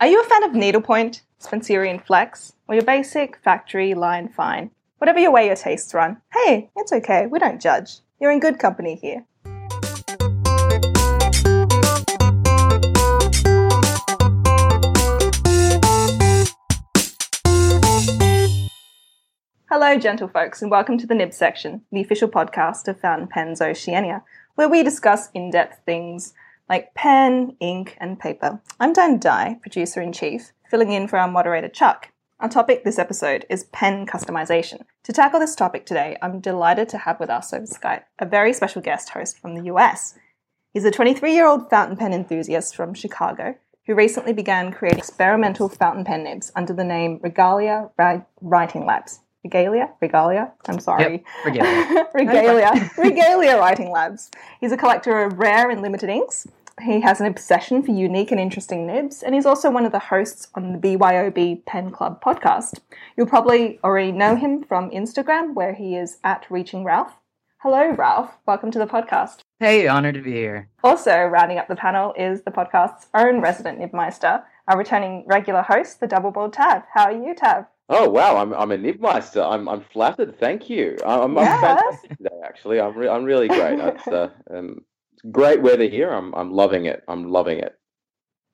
Are you a fan of needlepoint, Spencerian flex, or your basic factory line fine? Whatever your way your tastes run, hey, it's okay, we don't judge. You're in good company here. Hello, gentle folks, and welcome to the Nib section, the official podcast of Fountain Pens Oceania, where we discuss in depth things like pen, ink, and paper. I'm Dan Dye, producer in chief, filling in for our moderator Chuck. Our topic this episode is pen customization. To tackle this topic today, I'm delighted to have with us over Skype a very special guest host from the US. He's a 23 year old fountain pen enthusiast from Chicago who recently began creating experimental fountain pen nibs under the name Regalia Writing Labs. Regalia? Regalia? I'm sorry. Yep, Regalia. Regalia. Regalia Writing Labs. He's a collector of rare and limited inks. He has an obsession for unique and interesting nibs, and he's also one of the hosts on the BYOB Pen Club podcast. You'll probably already know him from Instagram, where he is at Reaching Ralph. Hello, Ralph. Welcome to the podcast. Hey, honored to be here. Also, rounding up the panel is the podcast's own resident Nibmeister, our returning regular host, the double board Tav. How are you, Tav? Oh wow, I'm I'm a Nibmeister. I'm I'm flattered. Thank you. I'm, I'm Yes. fantastic today. Actually, I'm re- I'm really great. It's uh, um, great weather here. I'm I'm loving it. I'm loving it.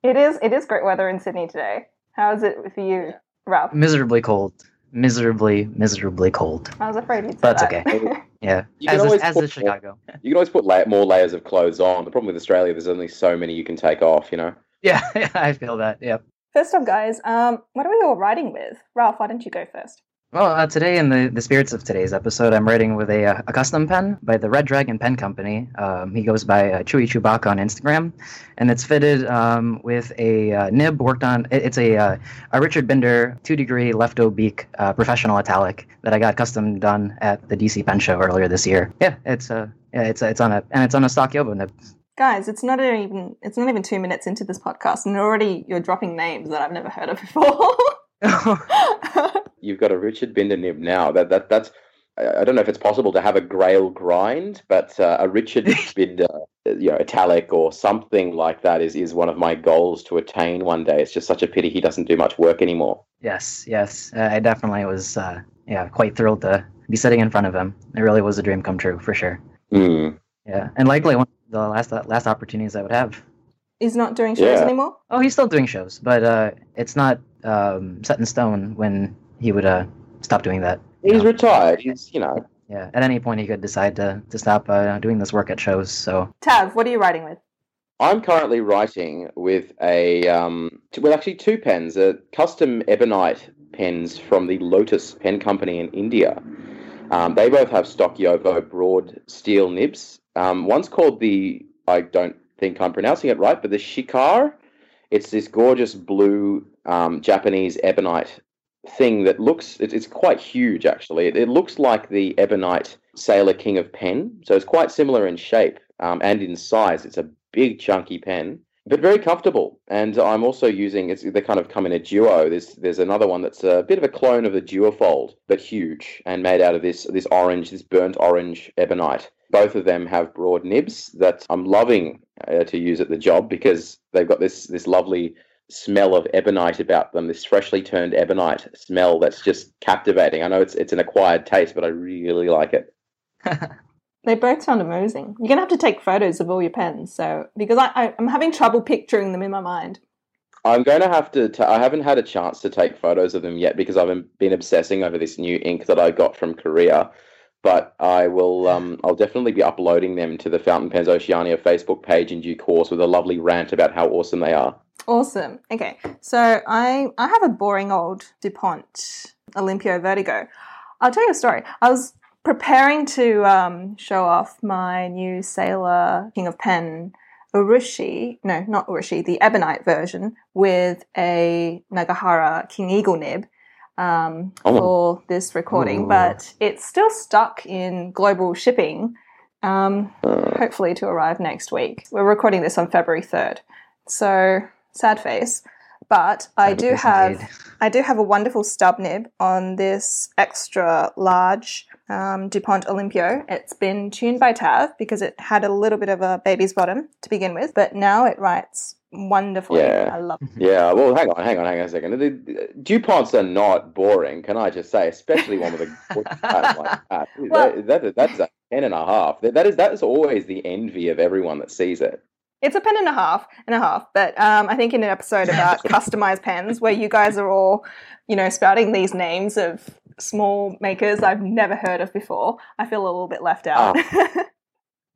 It is. It is great weather in Sydney today. How is it for you, Ralph? Miserably cold. Miserably, miserably cold. I was afraid you'd say That's that. okay. Yeah. You can As, always is, as put is Chicago. You can always put la- more layers of clothes on. The problem with Australia, there's only so many you can take off. You know. Yeah, I feel that. Yeah. First up, guys, um, what are we all riding with? Ralph, why don't you go first? Well, uh, today, in the, the spirits of today's episode, I'm writing with a, a custom pen by the Red Dragon Pen Company. Um, he goes by uh, Chewy Chewbacca on Instagram, and it's fitted um, with a uh, nib worked on. it- It's a uh, a Richard Binder two degree left oblique uh, professional italic that I got custom done at the DC Pen Show earlier this year. Yeah, it's uh, yeah, it's it's on a and it's on a stock Jowo nib. Guys, it's not even it's not even two minutes into this podcast, and already you're dropping names that I've never heard of before. You've got a Richard Binder nib now. That that that's. I I don't know if it's possible to have a Grail grind, but uh, a Richard Binder, you know, italic or something like that is is one of my goals to attain one day. It's just such a pity he doesn't do much work anymore. Yes, yes. Uh, I definitely was, uh, yeah, quite thrilled to be sitting in front of him. It really was a dream come true, for sure. Hmm. Yeah, and likely one of the last uh, last opportunities I would have. He's not doing shows Yeah. anymore. Oh, he's still doing shows, but uh, it's not um, set in stone when he would uh, stop doing that. He's Yeah. retired. He's you know Yeah, at any point he could decide to to stop uh, doing this work at shows. So Tav, what are you writing with? I'm currently writing with a um, t- well, actually two pens, uh, custom ebonite pens from the Lotus Pen Company in India. Um, they both have stock Jowo broad steel nibs. Um, one's called the I don't think I'm pronouncing it right, but the Shikhar. It's this gorgeous blue um, Japanese ebonite thing that looks it's, it's quite huge actually. It, it looks like the ebonite Sailor King of Pen, so it's quite similar in shape um, and in size. It's a big chunky pen but very comfortable and i'm also using it's they kind of come in a duo there's there's another one that's a bit of a clone of the duofold but huge and made out of this this orange this burnt orange ebonite both of them have broad nibs that i'm loving uh, to use at the job because they've got this this lovely smell of ebonite about them this freshly turned ebonite smell that's just captivating i know it's it's an acquired taste but i really like it They both sound amazing. You're gonna have to take photos of all your pens, so because I, I I'm having trouble picturing them in my mind. I'm going to have to. ta- I haven't had a chance to take photos of them yet because I've been obsessing over this new ink that I got from Korea. But I will. Um, I'll definitely be uploading them to the Fountain Pens Oceania Facebook page in due course with a lovely rant about how awesome they are. Awesome. Okay, so I I have a boring old Dupont Olympio Vertigo. I'll tell you a story. I was preparing to um, show off my new Sailor King of Pen Urushi. No, not Urushi. The Ebonite version with a Nagahara King Eagle nib. Um, Oh. for this recording, Ooh. but it's still stuck in global shipping. Um, Uh, hopefully to arrive next week. We're recording this on February 3rd. So, sad face. But I Sad do have indeed. I do have a wonderful stub nib on this extra large um, DuPont Olympio. It's been tuned by Tav because it had a little bit of a baby's bottom to begin with, but now it writes wonderfully. Yeah. I love Yeah, well, hang on, hang on, hang on a second. The, the, DuPonts are not boring, can I just say? Especially one with a good pattern like that. Well- that, that. That's a ten and a half. That, that is that is always the envy of everyone that sees it. It's a pen and a half and a half, but um, I think in an episode about customized pens where you guys are all, you know, spouting these names of small makers I've never heard of before, I feel a little bit left out.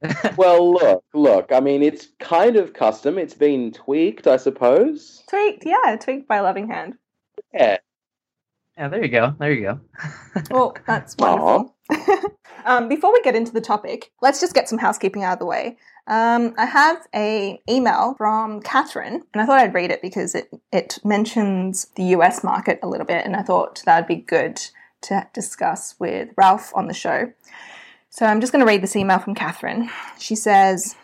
Well, look, look. I mean, it's kind of custom. It's been tweaked, I suppose. tweaked, yeah, tweaked by a Loving Hand. Yeah. Yeah, there you go. There you go. Well, that's wonderful. um, before we get into the topic, let's just get some housekeeping out of the way. Um, I have a email from Catherine, and I thought I'd read it because it it mentions the US market a little bit, and I thought that'd be good to discuss with Ralph on the show. So I'm just going to read this email from Catherine. She says,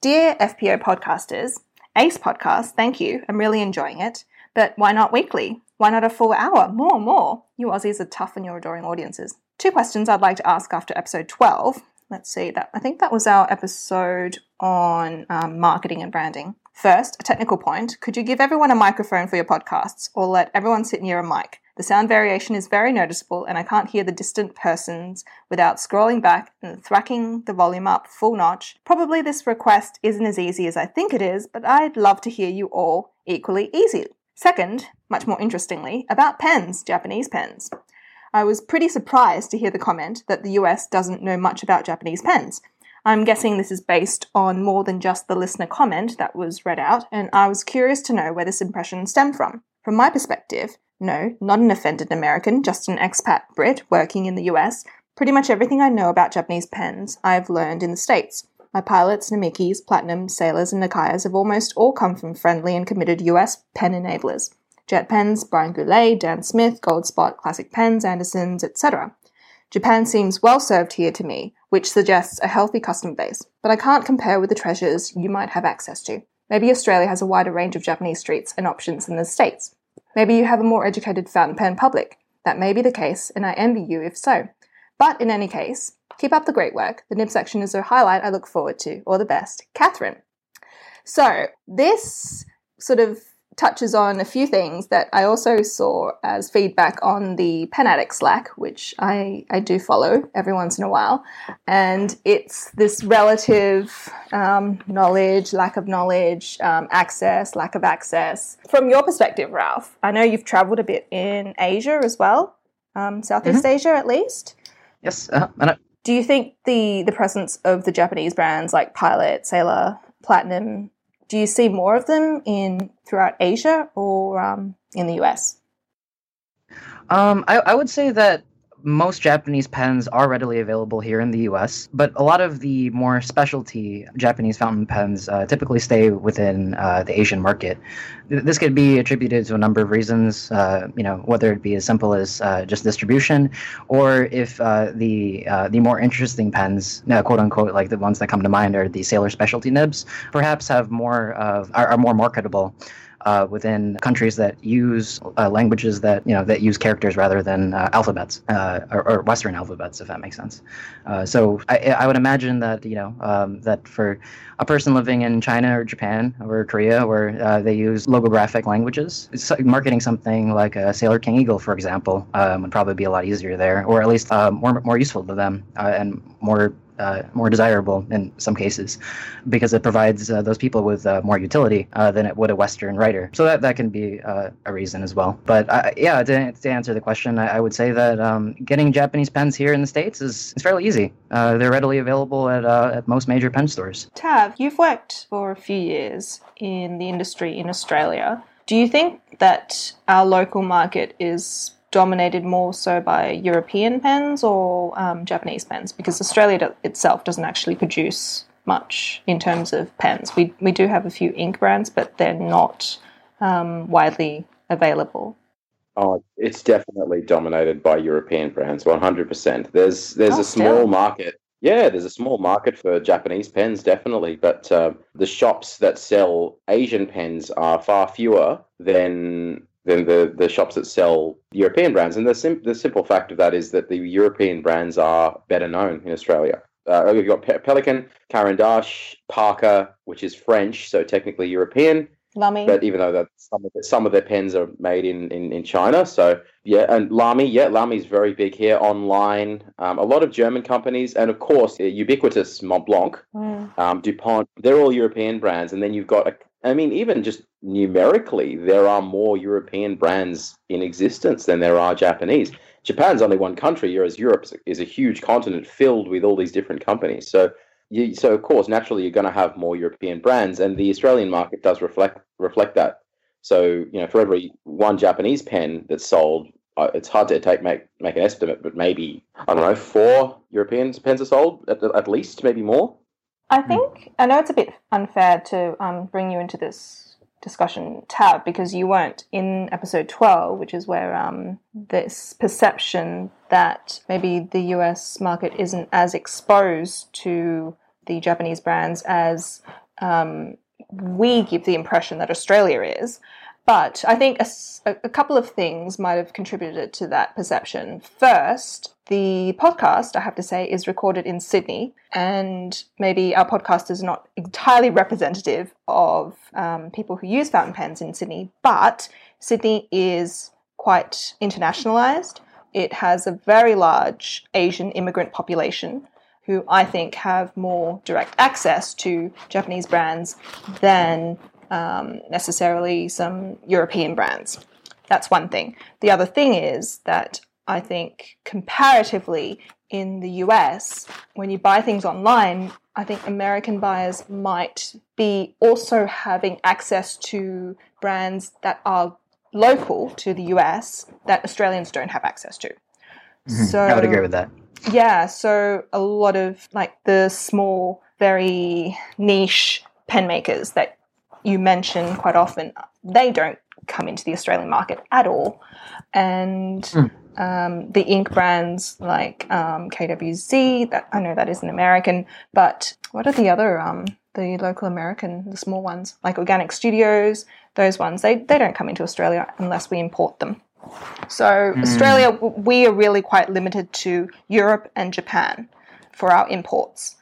"Dear FPO podcasters, Ace podcast, thank you. I'm really enjoying it. But why not weekly? Why not a full hour? More, more. You Aussies are tough on your adoring audiences. Two questions I'd like to ask after episode 12. Let's see that. I think that was our episode on um, marketing and branding. First, a technical point. Could you give everyone a microphone for your podcasts or let everyone sit near a mic? The sound variation is very noticeable and I can't hear the distant persons without scrolling back and thracking the volume up full notch. Probably this request isn't as easy as I think it is, but I'd love to hear you all equally easy. Second, much more interestingly, about pens, Japanese pens. I was pretty surprised to hear the comment that the US doesn't know much about Japanese pens. I'm guessing this is based on more than just the listener comment that was read out, and I was curious to know where this impression stemmed from. From my perspective, no, not an offended American, just an expat Brit working in the US. Pretty much everything I know about Japanese pens I've learned in the States. My pilots, Namikis, Platinum, Sailors, and Nakayas have almost all come from friendly and committed US pen enablers. Jet Pens, Brian Goulet, Dan Smith, Gold Spot, Classic Pens, Andersons, etc. Japan seems well served here to me, which suggests a healthy customer base, but I can't compare with the treasures you might have access to. Maybe Australia has a wider range of Japanese streets and options than the States. Maybe you have a more educated fountain pen public. That may be the case, and I envy you if so. But in any case, keep up the great work. The nib section is a highlight I look forward to. All the best, Catherine. So, this sort of touches on a few things that I also saw as feedback on the Pen Addict Slack, which I, I do follow every once in a while. And it's this relative um, knowledge, lack of knowledge, um, access, lack of access. From your perspective, Ralph, I know you've traveled a bit in Asia as well, um, Southeast Asia at least. Yes. Uh, and I, Do you think the the presence of the Japanese brands like Pilot, Sailor, Platinum, do you see more of them in throughout Asia or um, in the US? Um, I, I would say that most Japanese pens are readily available here in the US, but a lot of the more specialty Japanese fountain pens uh, typically stay within uh, the Asian market. This could be attributed to a number of reasons, uh, you know, whether it be as simple as uh, just distribution, or if uh, the uh, the more interesting pens, quote unquote, like the ones that come to mind are the Sailor specialty nibs, perhaps have more of are, are more marketable uh, within countries that use uh, languages that you know that use characters rather than uh, alphabets uh, or, or Western alphabets, if that makes sense. Uh, so I, I would imagine that you know um, that for a person living in China or Japan or Korea, where uh, they use logographic languages, marketing something like a Sailor King Eagle, for example, um, would probably be a lot easier there, or at least more more useful to them and more uh, more desirable in some cases because it provides uh, those people with uh, more utility uh, than it would a Western writer. So that, that can be uh, a reason as well. But uh, yeah, to, to answer the question, I, I would say that um, getting Japanese pens here in the States is, is fairly easy. They're readily available at, at most major pen stores. Tav, you've worked for a few years in the industry in Australia. Do you think that our local market is dominated more so by European pens or um, Japanese pens? Because Australia do- itself doesn't actually produce much in terms of pens. We, we do have a few ink brands, but they're not um, widely available. Oh, it's definitely dominated by European brands, one hundred percent. There's there's Oh, a small still? market. Yeah, there's a small market for Japanese pens, definitely, but uh, the shops that sell Asian pens are far fewer than than the, the shops that sell European brands. And the sim- the simple fact of that is that the European brands are better known in Australia. Uh, we've got Pe- Pelikan, Caran d'Ache, Parker, which is French, so technically European, Lamy. But even though that some of the, some of their pens are made in, in, in China, so yeah, and Lamy, yeah, Lamy's very big here online. Um, a lot of German companies, and of course, ubiquitous Montblanc, Mm. um, Dupont. They're all European brands, and then you've got a, I mean, even just numerically, there are more European brands in existence than there are Japanese. Japan's only one country, whereas Europe is a huge continent filled with all these different companies. So, you, so of course, naturally, you're going to have more European brands, and the Australian market does reflect reflect that. So, you know, for every one Japanese pen that's sold, uh, it's hard to take make make an estimate, but maybe I don't know, four European pens are sold at, at least, maybe more. I think I know it's a bit unfair to um, bring you into this discussion Tav because you weren't in episode 12 which is where um, this perception that maybe the US market isn't as exposed to the Japanese brands as um, we give the impression that Australia is but I think a, a, couple of things might have contributed to that perception. First, the podcast, I have to say, is recorded in Sydney, and maybe our podcast is not entirely representative of um, people who use fountain pens in Sydney, but Sydney is quite internationalized. It has a very large Asian immigrant population who I think have more direct access to Japanese brands than um, necessarily some European brands. That's one thing. The other thing is that I think comparatively in the US, when you buy things online, I think American buyers might be also having access to brands that are local to the US that Australians don't have access to. Mm-hmm. So I would agree with that. Yeah, so a lot of like the small, very niche pen makers that you mention quite often, they don't come into the Australian market at all. And mm. um, the ink brands like um, KWZ, that I know that isn't American, but what are the other um, the local American, the small ones like Organic Studios, those ones they they don't come into Australia unless we import them. So mm. Australia, we are really quite limited to Europe and Japan for our imports.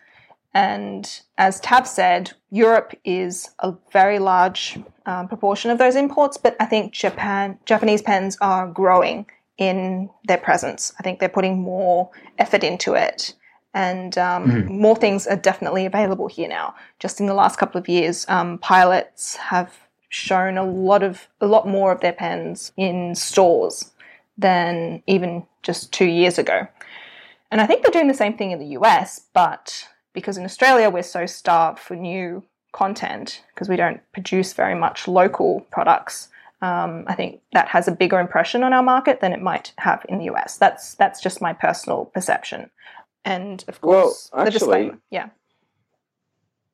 And as Tav said, Europe is a very large um, proportion of those imports, but I think Japan, Japanese pens are growing in their presence. I think they're putting more effort into it, and um, mm. more things are definitely available here now. Just in the last couple of years, um, pilots have shown a lot of a lot more of their pens in stores than even just two years ago. And I think they're doing the same thing in the US, but because in Australia we're so starved for new content because we don't produce very much local products. Um, I think that has a bigger impression on our market than it might have in the US. That's that's just my personal perception. And of course, well, actually, the disclaimer. Yeah.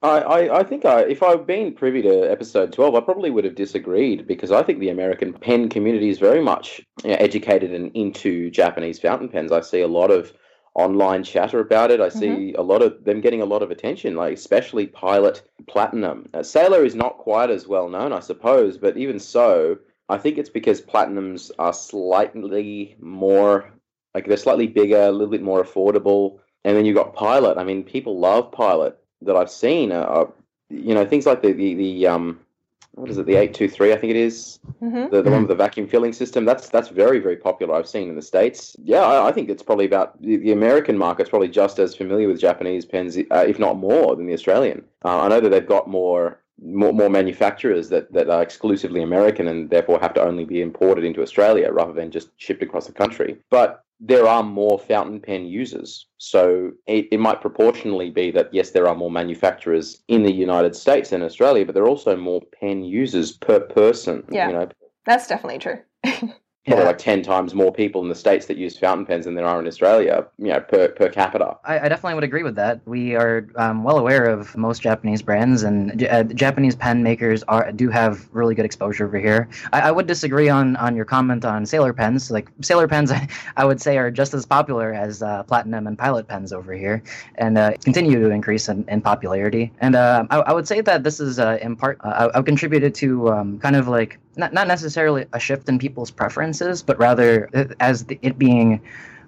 I, I, I think I, if I'd been privy to episode 12, I probably would have disagreed because I think the American pen community is very much you know, educated and into Japanese fountain pens. I see a lot of online chatter about it. I see mm-hmm. a lot of them getting a lot of attention, like especially Pilot Platinum. Uh, Sailor is not quite as well known, I suppose, but even so, I think it's because Platinums are slightly more, like they're slightly bigger, a little bit more affordable. And then you've got Pilot. I mean, people love Pilot that I've seen. Uh, you know, things like the, the, the um, what is it, the eight two three? I think it is mm-hmm. the, the one with the vacuum filling system. That's that's very very popular. I've seen in the states. Yeah, I, I think it's probably about the, the, American market's probably just as familiar with Japanese pens, uh, if not more, than the Australian. Uh, I know that they've got more. More, more manufacturers that, that are exclusively American and therefore have to only be imported into Australia rather than just shipped across the country. But there are more fountain pen users. So it, it, might proportionally be that, yes, there are more manufacturers in the United States than Australia, but there are also more pen users per person. Yeah, you know? that's definitely true. probably yeah. like 10 times more people in the states that use fountain pens than there are in australia you know per, per capita. I, I definitely would agree with that. We are um, well aware of most japanese brands and uh, japanese pen makers are do have really good exposure over here. I, I, would disagree on on your comment on sailor pens. Like sailor pens i would say are just as popular as uh, platinum and pilot pens over here and uh, continue to increase in, in popularity. And uh, I, I, would say that this is uh, in part uh, i've contributed to um, kind of like not, not necessarily a shift in people's preferences, but rather uh, as the, it being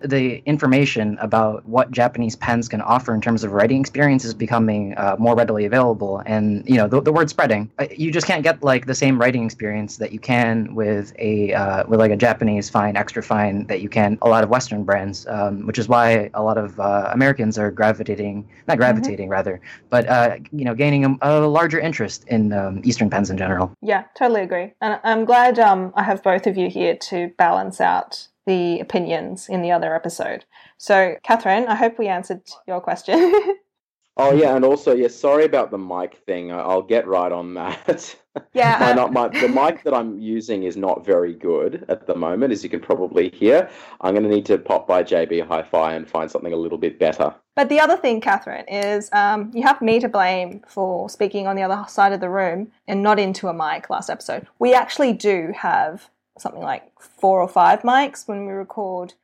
the information about what Japanese pens can offer in terms of writing experience is becoming uh, more readily available, and you know the, the word spreading. Uh, you just can't get like the same writing experience that you can with a uh, with like a Japanese fine, extra fine that you can a lot of Western brands, um, which is why a lot of uh, Americans are gravitating, not Mm-hmm. gravitating rather, but uh, you know gaining a, a larger interest in um, Eastern pens in general. Yeah, totally agree. And I'm glad um, I have both of you here to balance out the opinions in the other episode. So, Catherine, I hope we answered your question. Oh yeah, and also yeah, sorry about the mic thing. I'll get right on that. yeah. my, uh, not, my, the mic that I'm using is not very good at the moment, as you can probably hear. I'm going to need to pop by JB Hi-Fi and find something a little bit better. But the other thing, Catherine, is um, you have me to blame for speaking on the other side of the room and not into a mic last episode. We actually do have something like four or five mics when we record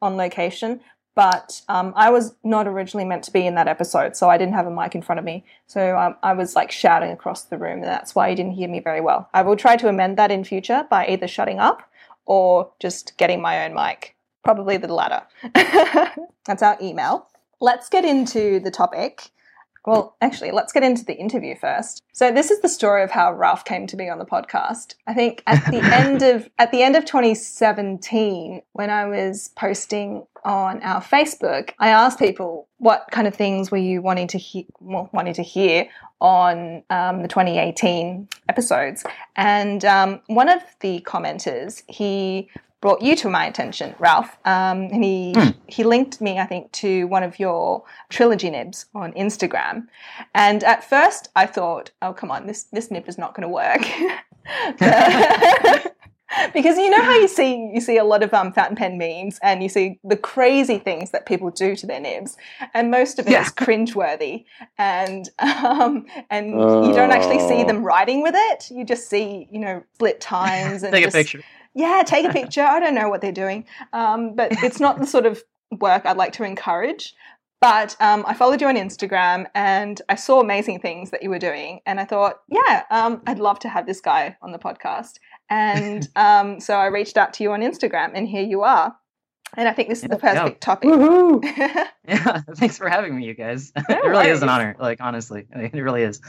on location, but um, I was not originally meant to be in that episode, so I didn't have a mic in front of me. So um, I was like shouting across the room, and that's why you didn't hear me very well. I will try to amend that in future by either shutting up or just getting my own mic. Probably the latter. that's our email let's get into the topic. Well, actually, let's get into the interview first. So this is the story of how Ralph came to be on the podcast. I think at the end of at the end of 2017, when I was posting on our Facebook, I asked people what kind of things were you wanting to hear, well, wanting to hear on um, the 2018 episodes, and um, one of the commenters he brought you to my attention, Ralph. Um, and he he linked me, I think, to one of your trilogy nibs on Instagram. And at first, I thought, oh come on, this this nib is not going to work. because you know how you see you see a lot of um, fountain pen memes and you see the crazy things that people do to their nibs and most of it is Yeah. cringeworthy and um, and you don't actually see Oh. them writing with it you just see you know split times and Take a picture. Yeah, take a picture. I don't know what they're doing, um, but it's not the sort of work I'd like to encourage. But um, I followed you on Instagram and I saw amazing things that you were doing, and I thought, yeah, um, I'd love to have this guy on the podcast. And um, so I reached out to you on Instagram, and here you are. And I think this is the Yeah, yeah. perfect topic. Woohoo! Yeah, thanks for having me, you guys. No it really is an honor. Like honestly, it really is.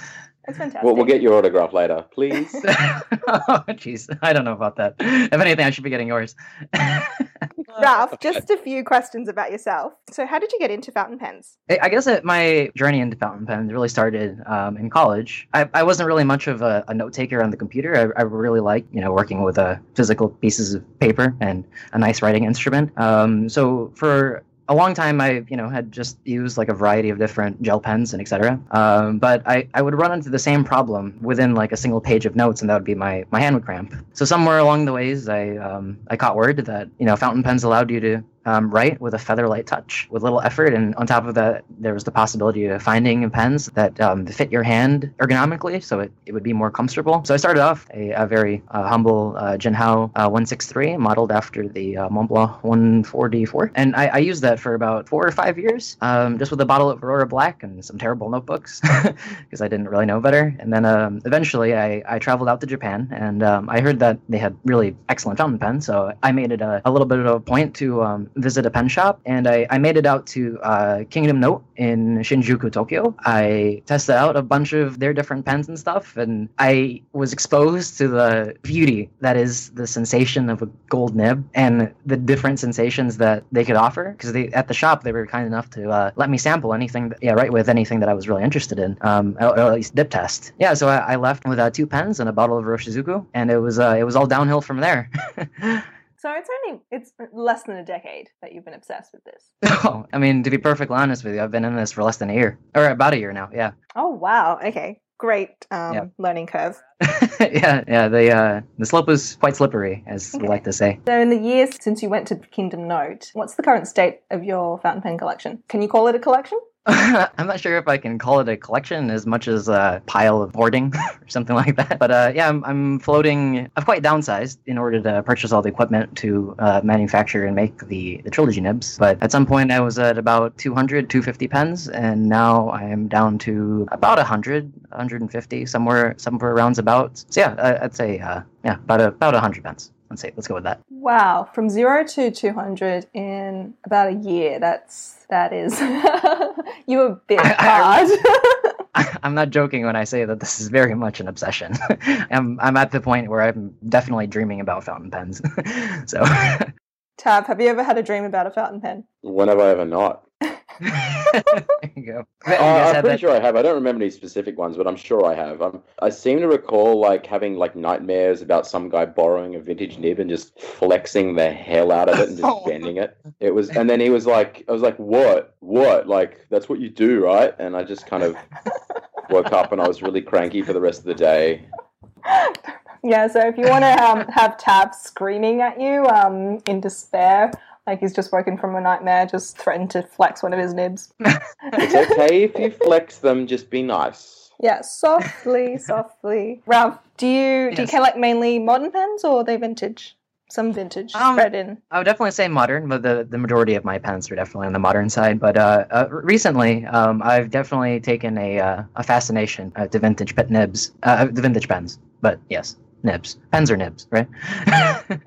It's fantastic. We'll, we'll get your autograph later, please. oh, jeez, I don't know about that. If anything, I should be getting yours. Ralph, just a few questions about yourself. So, how did you get into fountain pens? I I guess that my journey into fountain pens really started um, in college. I, I wasn't really much of a, a note taker on the computer. I, I really like you know working with uh, physical pieces of paper and a nice writing instrument. Um, so for a long time I you know had just used like a variety of different gel pens and etc. Um, but I, I would run into the same problem within like a single page of notes and that would be my, my hand would cramp. So somewhere along the ways I um, I caught word that you know fountain pens allowed you to um, write with a feather light touch with little effort and on top of that there was the possibility of finding pens that um, fit your hand ergonomically so it, it would be more comfortable. So I started off a, a very uh, humble uh, Jinhao uh, 163 modeled after the uh, Montblanc 144 and I, I used that for about four or five years um, just with a bottle of Aurora Black and some terrible notebooks because I didn't really know better and then um, eventually I, I traveled out to Japan and um, I heard that they had really excellent fountain pens so I made it a, a little bit of a point to um, visit a pen shop and I, I made it out to uh, Kingdom Note in Shinjuku, Tokyo. I tested out a bunch of their different pens and stuff and I was exposed to the beauty that is the sensation of a gold nib and the different sensations that they could offer because at the shop they were kind enough to uh, let me sample anything that, yeah right with anything that I was really interested in um, or, or at least dip test yeah so I, I left with uh, two pens and a bottle of Iroshizuku and it was uh, it was all downhill from there So, it's only it's less than a decade that you've been obsessed with this. Oh, I mean, to be perfectly honest with you, I've been in this for less than a year, or about a year now. Yeah, Oh, wow. Okay. Great um, Yeah. learning curve. yeah, yeah. The uh, the slope was quite slippery, as we like to say. So, in the years since you went to Kingdom Note, what's the current state of your fountain pen collection? Can you call it a collection? I'm not sure if I can call it a collection as much as a pile of hoarding or something like that. But uh, yeah, I'm, I'm floating. I've quite downsized in order to purchase all the equipment to uh, manufacture and make the, the trilogy nibs. But at some point, I was at about 200, 250 pens, and now I am down to about 100, 150, somewhere somewhere around about. So yeah, I'd say uh, yeah, about a, about 100 pens. Let's say let's go with that. Wow, from zero to two hundred in about a year. That's that is you were a bit I- I- hard. I'm not joking when I say that this is very much an obsession. I'm I'm at the point where I'm definitely dreaming about fountain pens. so Tav, have you ever had a dream about a fountain pen? When have I ever not? there you go. You Uh, I'm pretty that- sure I have. I don't remember any specific ones, but I'm sure I have. Um, I seem to recall like having like nightmares about some guy borrowing a vintage nib and just flexing the hell out of it and just Oh. bending it. It was, and then he was like, I was like, what, what? Like that's what you do, right? And I just kind of woke up and I was really cranky for the rest of the day. Yeah, so if you want to um, have Tav screaming at you um, in despair, like he's just woken from a nightmare, just threatened to flex one of his nibs. It's okay if you flex them. Just be nice. Yeah, softly, softly. Ralph, do you do you Yes. care like mainly modern pens or are they vintage? Some vintage Um, spread in. I would definitely say modern, but the, the majority of my pens are definitely on the modern side. But uh, uh, recently, um, I've definitely taken a uh, a fascination uh, to vintage pet nibs, uh, the vintage pens. But yes, nibs. Pens are nibs, right?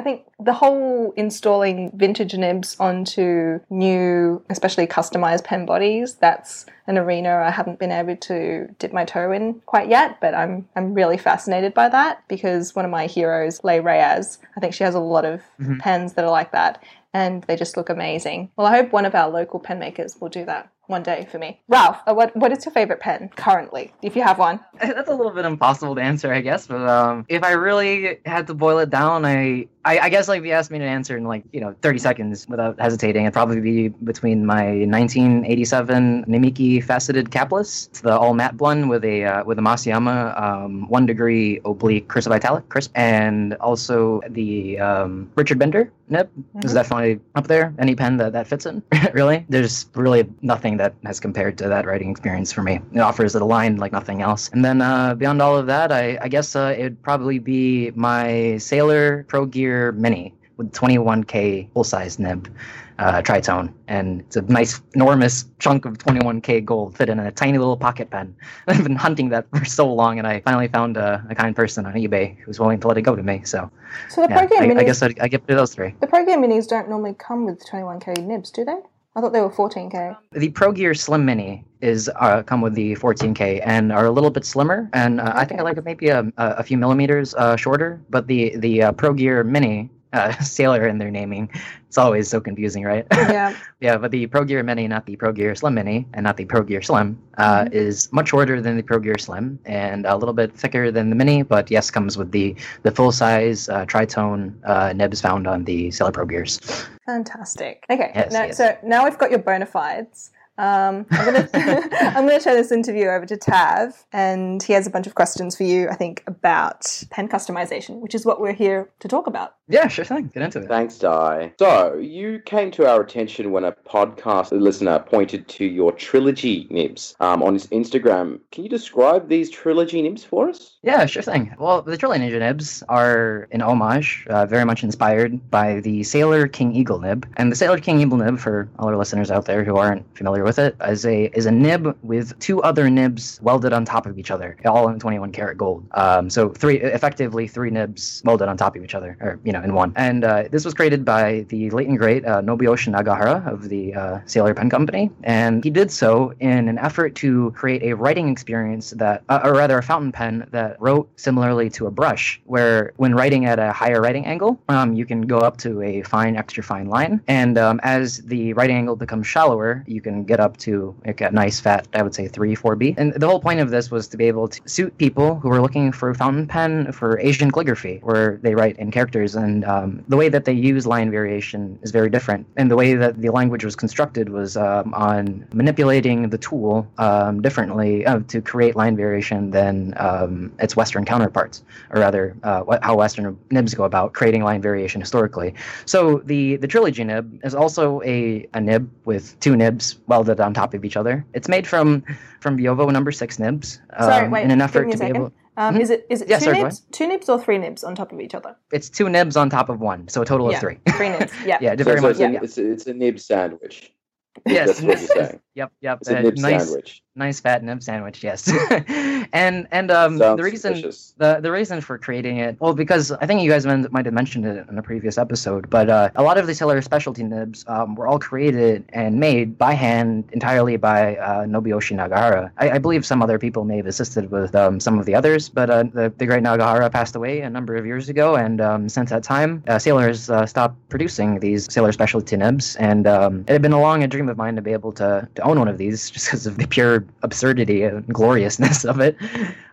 I think the whole installing vintage nibs onto new, especially customized pen bodies, that's an arena I haven't been able to dip my toe in quite yet, but I'm I'm really fascinated by that because one of my heroes, Leigh Reyes, I think she has a lot of Mhm. pens that are like that and they just look amazing. Well, I hope one of our local pen makers will do that one day for me. Ralph, uh, what what is your favorite pen currently, if you have one? That's a little bit impossible to answer, I guess. But um, if I really had to boil it down, I, I I guess like if you asked me to answer in like you know 30 seconds without hesitating, it'd probably be between my 1987 Namiki faceted capless, it's the all matte blend with a uh, with a Masuyama um, one degree oblique cursive italic crisp, and also the um, Richard Binder nib is Mhm. definitely up there. Any pen that that fits in, really. There's really nothing that has compared to that writing experience for me. It offers it a line like nothing else. And then uh, beyond all of that, I, I guess uh, it'd probably be my Sailor Pro Gear Mini with 21k full size nib. Uh, tritone, and it's a nice, enormous chunk of 21k gold fit in a tiny little pocket pen. I've been hunting that for so long, and I finally found a, a kind person on eBay who's willing to let it go to me. So, So the yeah, Pro Gear I, Minis, I guess give it those three. the Pro Gear Minis don't normally come with 21k nibs, do they? I thought they were 14k. The Pro Gear Slim Mini is uh, come with the 14K and are a little bit slimmer, and uh, I think I like it maybe a, a, a few millimeters uh, shorter. But the the uh, Pro Gear Mini, uh, Sailor in their naming, it's always so confusing, right? Yeah. yeah, but the Pro Gear Mini, not the Pro Gear Slim Mini, and not the Pro Gear Slim, uh, Mhm. is much shorter than the Pro Gear Slim and a little bit thicker than the Mini. But yes, comes with the the full size uh, tritone uh, nibs found on the Sailor Pro Gears. Fantastic. Okay, Yes, now, yes. so now we've got your bona fides. Um, I'm gonna I'm gonna turn this interview over to Tav, and he has a bunch of questions for you. I think about pen customization, which is what we're here to talk about. Yeah, sure thing. Get into it. Thanks, Di. So, you came to our attention when a podcast listener pointed to your trilogy nibs um, on his Instagram. Can you describe these trilogy nibs for us? Yeah, sure thing. Well, the trilogy Ninja nibs are an homage, uh, very much inspired by the Sailor King Eagle nib. And the Sailor King Eagle nib, for all our listeners out there who aren't familiar with it, is a is a nib with two other nibs welded on top of each other, all in 21 karat gold. Um, so three, effectively three nibs welded on top of each other, or you know, in one. And uh, this was created by the late and great uh, Nobuyoshi Nagahara of the uh, Sailor Pen Company, and he did so in an effort to create a writing experience that, uh, or rather, a fountain pen that wrote similarly to a brush, where when writing at a higher writing angle, um, you can go up to a fine, extra fine line, and um, as the writing angle becomes shallower, you can get up to like a nice fat, I would say three, four B. And the whole point of this was to be able to suit people who were looking for fountain pen for Asian calligraphy, where they write in characters, and um, the way that they use line variation is very different, and the way that the language was constructed was um, on manipulating the tool um, differently uh, to create line variation than um, its Western counterparts, or rather, uh, how Western nibs go about creating line variation historically. So the the trilogy nib is also a, a nib with two nibs welded on top of each other. It's made from from Biovo number six nibs. Sorry, um, wait, in an give effort me a to be second. able. Um, Mhm. Is it is it Yeah, two sorry, nibs, two nibs or three nibs on top of each other? It's two nibs on top of one, so a total Yeah. of three. Three nibs. Yeah. yeah, So, very so much. it's, a, yeah. it's, a, it's a nib sandwich. Yes. That's what you're saying. Yep, yep. It's a uh, nib nice, sandwich. nice fat nib sandwich. Yes, and and um, Sounds the reason the the reason for creating it, well, because I think you guys might have mentioned it in a previous episode, but uh, a lot of the Sailor specialty nibs um, were all created and made by hand entirely by uh, Nobuyoshi Nagahara. I, I believe some other people may have assisted with um, some of the others, but uh, the, the great Nagahara passed away a number of years ago, and um, since that time, uh, Sailor has uh, stopped producing these Sailor specialty nibs, and um, it had been a long a dream of mine to be able to, to own one of these just because of the pure absurdity and gloriousness of it.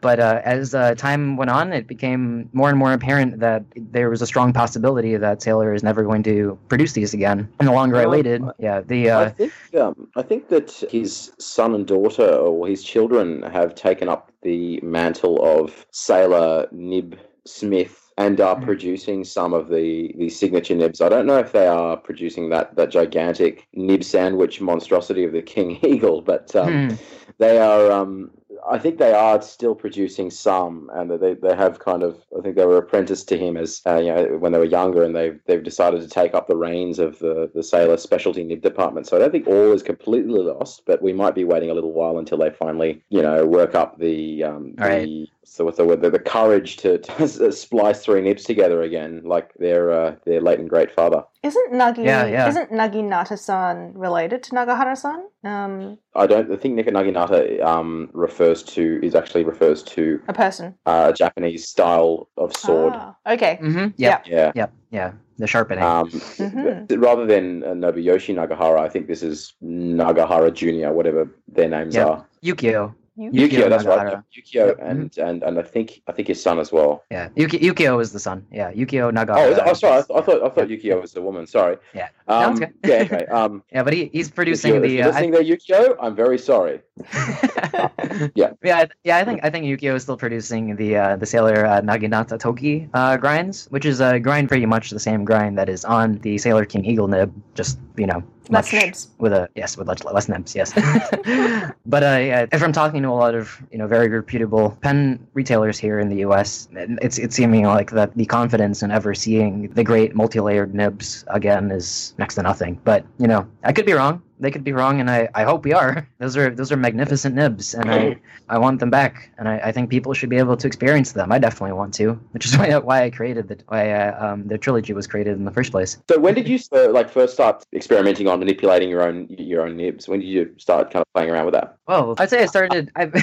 But uh, as uh, time went on, it became more and more apparent that there was a strong possibility that Sailor is never going to produce these again. And the longer I waited, yeah, the I uh, think um, I think that his son and daughter, or his children, have taken up the mantle of Sailor Nib Smith and are Mhm. producing some of the, the signature nibs. I don't know if they are producing that, that gigantic nib sandwich monstrosity of the King Eagle, but um, hmm, they are. Um, I think they are still producing some, and they, they have kind of. I think they were apprenticed to him as uh, you know when they were younger, and they've they've decided to take up the reins of the the Sailor specialty nib department. So I don't think all is completely lost, but we might be waiting a little while until they finally you know work up the um, Right. the so what's the word the, the courage to, to splice three nibs together again, like their uh, their late and great father. Isn't Nagi Yeah, yeah. isn't Naginata-san related to Nagahara-san? Um, I don't. I think Nika Naginata um, refers to is actually refers to a person. uh, a Japanese style of sword. Ah, okay. hmm yep, Yeah. yep, yeah, the sharpening. Um, Mhm. Rather than uh, Nobuyoshi Nagahara, I think this is Nagahara Junior, whatever their names Yeah. are. Yukio, You- Yukio Yukio, that's right. Nagahara. Yukio Yep. and, and and I think I think his son as well. yeah, Yuki, Yukio is the son. Yeah, Yukio Nagahara. Oh, it- oh sorry. I, th- I thought I thought Yukio was the woman. Sorry. Yeah. Um, No, okay. yeah. Anyway, um, Yeah, but he, he's producing you're, the. Uh, listening there, Yukio, I'm very sorry. I- Yeah. yeah, I- yeah. I think I think Yukio is still producing the uh, the Sailor uh, Naginata Togi uh, grinds, which is a grind pretty much the same grind that is on the Sailor King Eagle nib, just you know Less nibs. with a yes with less, less nibs yes but uh, yeah, if i'm talking to a lot of you know very reputable pen retailers here in the us it's it's seeming like that the confidence in ever seeing the great multi-layered nibs again is next to nothing but you know i could be wrong they could be wrong and i, I hope we are those are those are magnificent nibs and i i want them back and I, I think people should be able to experience them i definitely want to which is why, why i created the why uh, um, the trilogy was created in the first place So when did you uh, like first start experimenting on manipulating your own your own nibs? When did you start kind of playing around with that? Well, I'd say I started. I've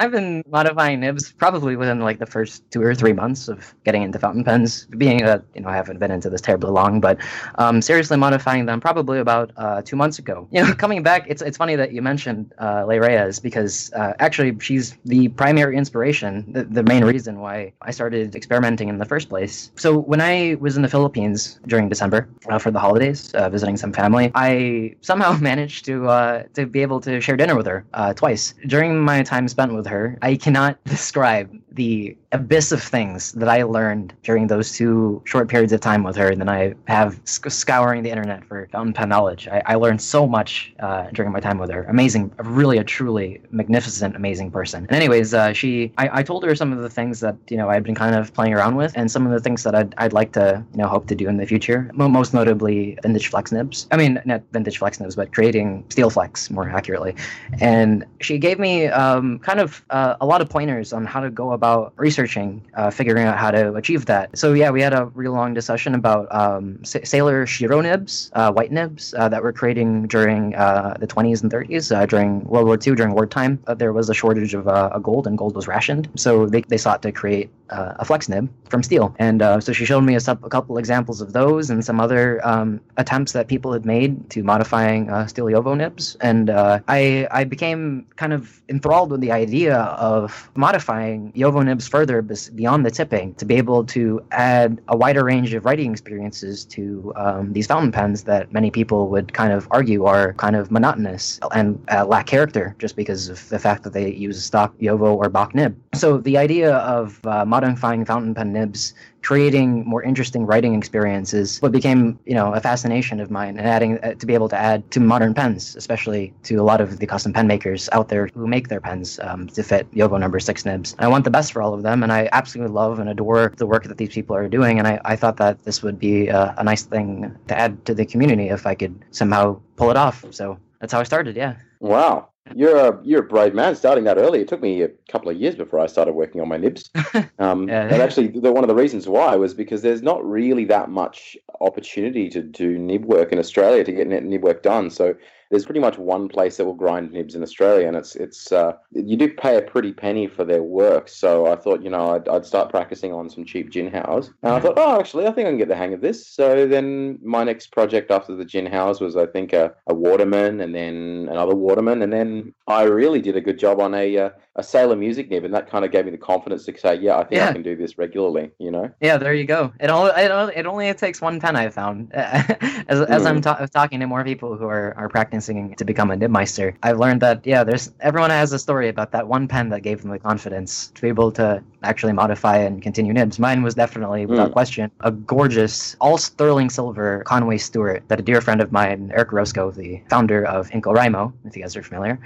I've been modifying nibs probably within like the first two or three months of getting into fountain pens. Being that you know I haven't been into this terribly long, but um, seriously modifying them probably about uh, two months ago. You know, coming back, it's it's funny that you mentioned uh, Leigh Reyes because uh, actually she's the primary inspiration, the, the main reason why I started experimenting in the first place. So when I was in the Philippines during December uh, for the holidays, uh, visiting some family, I somehow managed to uh, to be able to share dinner with her uh, twice. During my time spent with her, I cannot describe the abyss of things that I learned during those two short periods of time with her, and then I have sc- scouring the internet for fountain pen knowledge. I, I learned so much uh, during my time with her. Amazing, really a truly magnificent, amazing person. And anyways, uh, she, I, I told her some of the things that you know I'd been kind of playing around with, and some of the things that I'd, I'd like to you know hope to do in the future. Mo- most notably, vintage flex nibs. I mean, not vintage flex nibs, but creating steel flex more accurately. And she gave me um, kind of uh, a lot of pointers on how to go about researching, uh, figuring out how to achieve that. So yeah, we had a real long discussion about um, sa- sailor shiro nibs, uh, white nibs uh, that were creating during uh, the 20s and 30s. Uh, during World War II, during wartime, there was a shortage of uh, gold, and gold was rationed. So they, they sought to create uh, a flex nib from steel. And uh, so she showed me a, sup- a couple examples of those and some other um, attempts that people had made to modifying uh, steel Jowo nibs. And uh, I, I became kind of enthralled with the idea of modifying Jowo nibs further beyond the tipping to be able to add a wider range of writing experiences to um, these fountain pens that many people would kind of argue are kind of monotonous and uh, lack character just because of the fact that they use a stock Jowo or Bock nib. So the idea of uh, modifying fountain pen nibs creating more interesting writing experiences what became you know a fascination of mine and adding uh, to be able to add to modern pens especially to a lot of the custom pen makers out there who make their pens um, to fit Jowo number six nibs. I want the best for all of them and i absolutely love and adore the work that these people are doing and i, I thought that this would be a, a nice thing to add to the community if i could somehow pull it off. So that's how i started yeah. Wow. You're a you're a brave man starting that early. It took me a couple of years before I started working on my nibs. Um, Yeah. And actually, the, one of the reasons why was because there's not really that much opportunity to do nib work in Australia to get nib work done. So there's pretty much one place that will grind nibs in Australia, and it's it's uh, you do pay a pretty penny for their work. So I thought, you know, I'd, I'd start practicing on some cheap Jinhaos, and I thought, oh, actually, I think I can get the hang of this. So then my next project after the Jinhaos was, I think, a, a waterman, and then another waterman, and then I really did a good job on a uh, a Sailor Music nib, and that kind of gave me the confidence to say, yeah, I think Yeah. I can do this regularly. You know. Yeah, there you go. It all it, all- it only takes one pen. I found as, as I'm ta- talking to more people who are, are practicing to become a nibmeister. I've learned that yeah, there's everyone has a story about that one pen that gave them the confidence to be able to actually modify and continue nibs. Mine was definitely, without Mm. question, a gorgeous all sterling silver Conway Stewart that a dear friend of mine, Eric Roscoe, the founder of InCoWriMo, if you guys are familiar,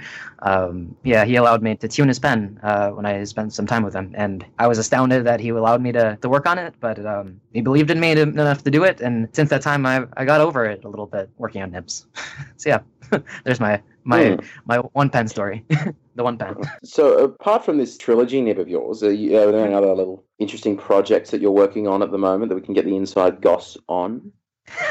um, yeah, he allowed me to tune his pen uh, when I spent some time with him, and I was astounded that he allowed me to, to work on it. But um, he believed in me enough to do it, and since that time, I I got over it a little bit working on nibs. so yeah, there's my my Hmm. my one pen story, the one pen. So apart from this trilogy nib of yours, are, you, are there any other little interesting projects that you're working on at the moment that we can get the inside goss on?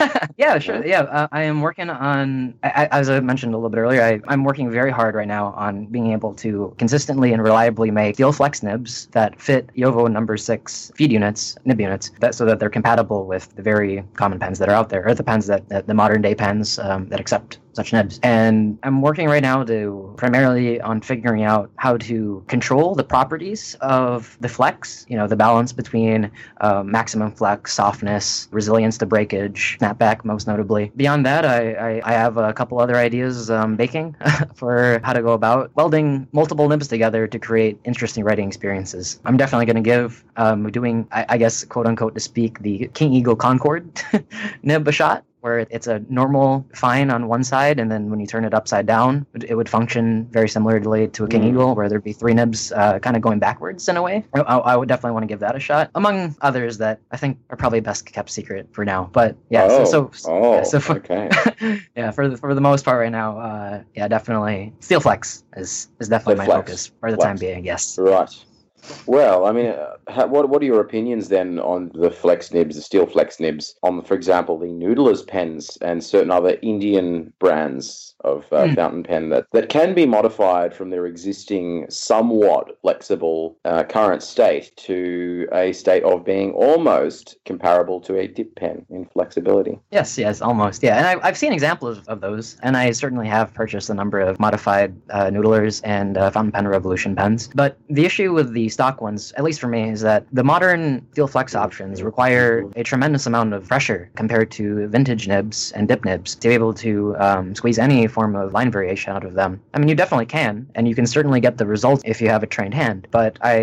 yeah, sure. Yeah, uh, I am working on, I, I, as I mentioned a little bit earlier, I, I'm working very hard right now on being able to consistently and reliably make steel flex nibs that fit Jowo number six feed units, nib units, that, so that they're compatible with the very common pens that are out there, or the pens that, that the modern day pens um, that accept such nibs. And I'm working right now to primarily on figuring out how to control the properties of the flex, you know, the balance between uh, maximum flex, softness, resilience to breakage, snapback, most notably. Beyond that, I, I, I have a couple other ideas um, baking for how to go about welding multiple nibs together to create interesting writing experiences. I'm definitely going to give um, doing, I, I guess, quote unquote, to speak, the King Eagle Concord nib a shot. Where it's a normal fine on one side, and then when you turn it upside down, it- would function very similarly to a King Mm. Eagle, where there'd be three nibs uh, kind of going backwards in a way. I, I I would definitely want to give that a shot, among others that I think are probably best kept secret for now. But yeah, oh, so, so oh, yeah, so for- okay. yeah, for the for the most part right now, uh, yeah, definitely Steel Flex is is definitely Steel my Flex. focus for the Flex. time being. Yes. Right. Well, I mean, uh, ha- what what are your opinions then on the flex nibs, the steel flex nibs, on, for example, the Noodlers pens and certain other Indian brands of uh, Hmm. fountain pen that, that can be modified from their existing somewhat flexible uh, current state to a state of being almost comparable to a dip pen in flexibility? Yes, yes, almost. Yeah, and I, I've seen examples of those, and I certainly have purchased a number of modified uh, Noodlers and uh, Fountain Pen Revolution pens. But the issue with the stock ones, at least for me, is that the modern Steel Flex options require a tremendous amount of pressure compared to vintage nibs and dip nibs to be able to um, squeeze any form of line variation out of them. I mean, you definitely can, and you can certainly get the result if you have a trained hand. But I,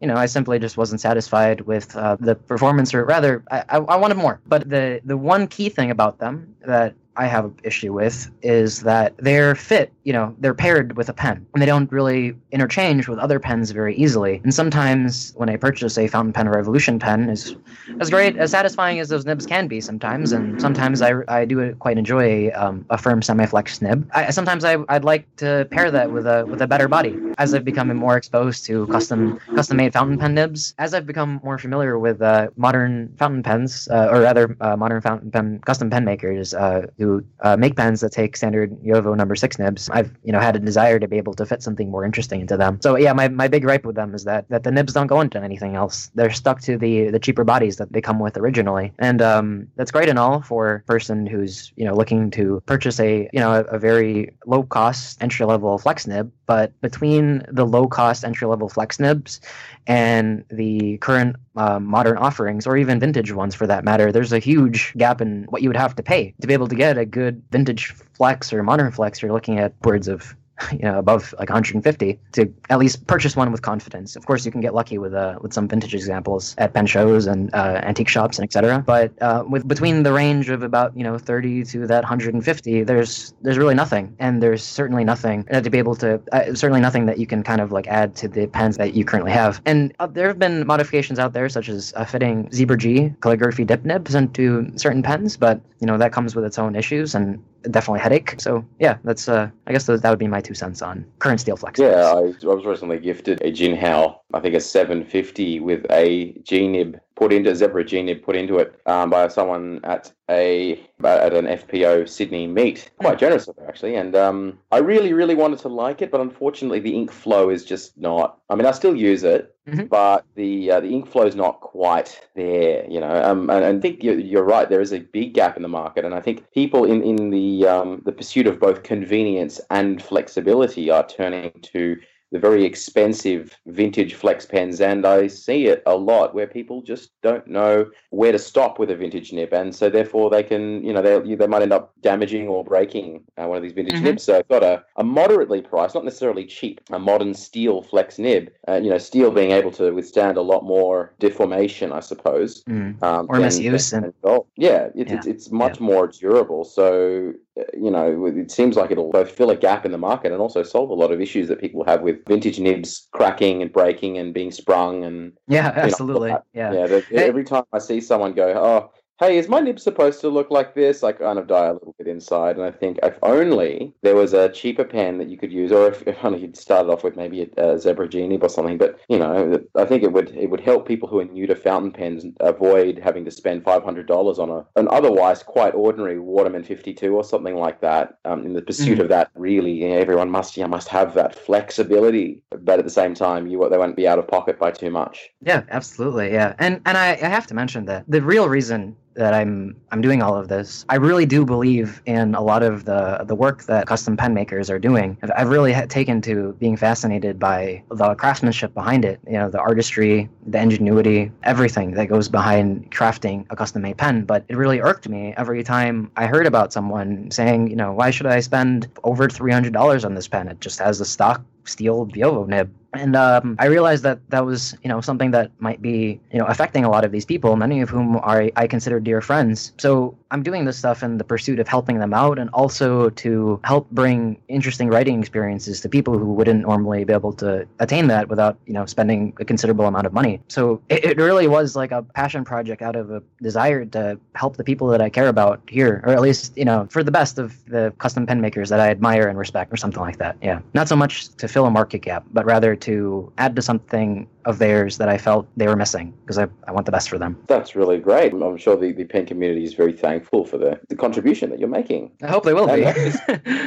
you know, I simply just wasn't satisfied with uh, the performance, or rather, I, I, wanted more. But the the one key thing about them that I have an issue with is that they're fit, you know, they're paired with a pen and they don't really interchange with other pens very easily. And sometimes when I purchase a fountain pen or revolution pen is as great, as satisfying as those nibs can be sometimes. And sometimes I, I do quite enjoy um, a firm semi-flex nib. I, sometimes I, I'd like to pair that with a, with a better body as I've become more exposed to custom, custom made fountain pen nibs, as I've become more familiar with uh, modern fountain pens, uh, or rather uh, modern fountain pen, custom pen makers uh, who uh, make pens that take standard Jowo number six nibs. I've you know had a desire to be able to fit something more interesting into them. So yeah, my, my big gripe with them is that that the nibs don't go into anything else. They're stuck to the the cheaper bodies that they come with originally, and um, that's great and all for a person who's you know looking to purchase a you know a, a very low cost entry level flex nib. But between the low cost entry level flex nibs and the current uh, modern offerings, or even vintage ones for that matter, there's a huge gap in what you would have to pay to be able to get a good vintage flex or modern flex. You're looking at upwards of you know above like 150 to at least purchase one with confidence. Of course, you can get lucky with uh, with some vintage examples at pen shows and uh, antique shops and etc. But uh, with between the range of about you know 30 to that 150, there's there's really nothing, and there's certainly nothing uh, to be able to uh, certainly nothing that you can kind of like add to the pens that you currently have. And uh, there have been modifications out there, such as fitting Zebra G calligraphy dip nibs into certain pens, but you know that comes with its own issues and definitely headache. So yeah, that's uh, I guess that would be my two cents on current steel flex. Yeah, I, I was recently gifted a Jinhao, I think a 750 with a G nib put into Zebra G nib put into it um, by someone at a at an FPO Sydney meet. Quite generous of her actually, and um, I really really wanted to like it, but unfortunately the ink flow is just not. I mean, I still use it, Mhm. but the uh, the ink flow is not quite there. You know, um, and, and I think you're, you're right. There is a big gap in the market, and I think people in in the um, the pursuit of both convenience and flexibility are turning to the very expensive vintage flex pens, and I see it a lot where people just don't know where to stop with a vintage nib, and so therefore they can, you know, they they might end up damaging or breaking uh, one of these vintage Mhm. nibs. So I've got a, a moderately priced, not necessarily cheap, a modern steel flex nib. Uh, you know, steel being able to withstand a lot more deformation, I suppose. Mm. Um, Or than- misuse than- and- than yeah, it, Yeah. It's, it's much more durable. So uh, you know, it seems like it'll both fill a gap in the market and also solve a lot of issues that people have with vintage nibs cracking and breaking and being sprung. And Yeah, absolutely. Yeah. yeah, every time I see someone go, oh, hey, is my nib supposed to look like this? I kind of die a little bit inside. And I think if only there was a cheaper pen that you could use, or if, if only you'd started off with maybe a, a Zebra G nib or something. But you know, I think it would it would help people who are new to fountain pens avoid having to spend five hundred dollars on a an otherwise quite ordinary Waterman fifty two or something like that. Um, in the pursuit Mhm. of that, really, you know, everyone must you know, must have that flexibility, but at the same time, you they won't be out of pocket by too much. Yeah, absolutely. Yeah, and and I, I have to mention that the real reason that I'm I'm doing all of this, I really do believe in a lot of the the work that custom pen makers are doing. I've, I've really taken to being fascinated by the craftsmanship behind it. You know, the artistry, the ingenuity, everything that goes behind crafting a custom made pen. But it really irked me every time I heard about someone saying, you know, why should I spend over three hundred dollars on this pen? It just has a stock steel Jowo nib. And um, I realized that that was, you know, something that might be, you know, affecting a lot of these people, many of whom are I consider dear friends. So I'm doing this stuff in the pursuit of helping them out, and also to help bring interesting writing experiences to people who wouldn't normally be able to attain that without, you know, spending a considerable amount of money. So it, it really was like a passion project out of a desire to help the people that I care about here, or at least, you know, for the best of the custom pen makers that I admire and respect, or something like that. Yeah, not so much to fill a market gap, but rather to add to something of theirs that I felt they were missing because I, I want the best for them. That's really great. I'm sure the, the pen community is very thankful for the, the contribution that you're making. I hope they will be.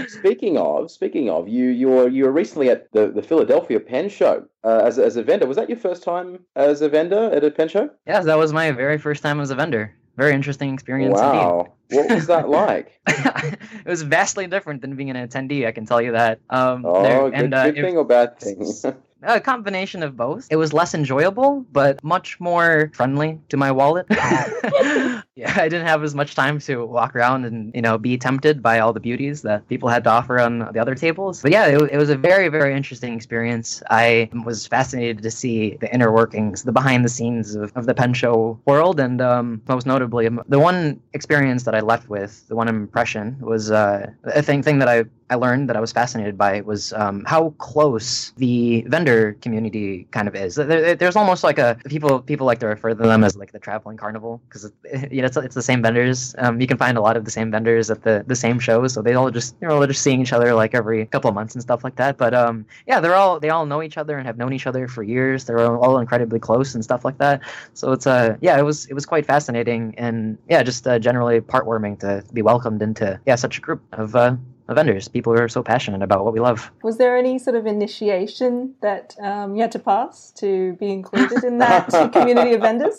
Speaking of, speaking of, you you were you were recently at the, the Philadelphia Pen Show uh, as as a vendor. Was that your first time as a vendor at a pen show? yes, that was my very first time as a vendor. Very interesting experience indeed. Wow, what was that like? it was vastly different than being an attendee. I can tell you that. Um, Oh, there- good, and uh, good it- thing or bad thing? a combination of both. It was less enjoyable, but much more friendly to my wallet. yeah, I didn't have as much time to walk around and you know be tempted by all the beauties that people had to offer on the other tables. But yeah, it, it was a very very interesting experience. I was fascinated to see the inner workings, the behind the scenes of, of the pen show world, and um, most notably, um, the one experience that I left with, the one impression was uh, a thing thing that I I learned that I was fascinated by was um, how close the vendor community kind of is. There- there's almost like a people people like to refer to them as like the traveling carnival because you know it's, it's the same vendors. Um, you can find a lot of the same vendors at the, the same shows, so they all just they're all just seeing each other like every couple of months and stuff like that. But um, yeah, they're all they all know each other and have known each other for years. They're all, all incredibly close and stuff like that. So it's uh yeah, it was it was quite fascinating and yeah, just uh, generally heartwarming to be welcomed into yeah such a group of uh, of vendors, people who are so passionate about what we love. Was there any sort of initiation that um, you had to pass to be included in that community of vendors?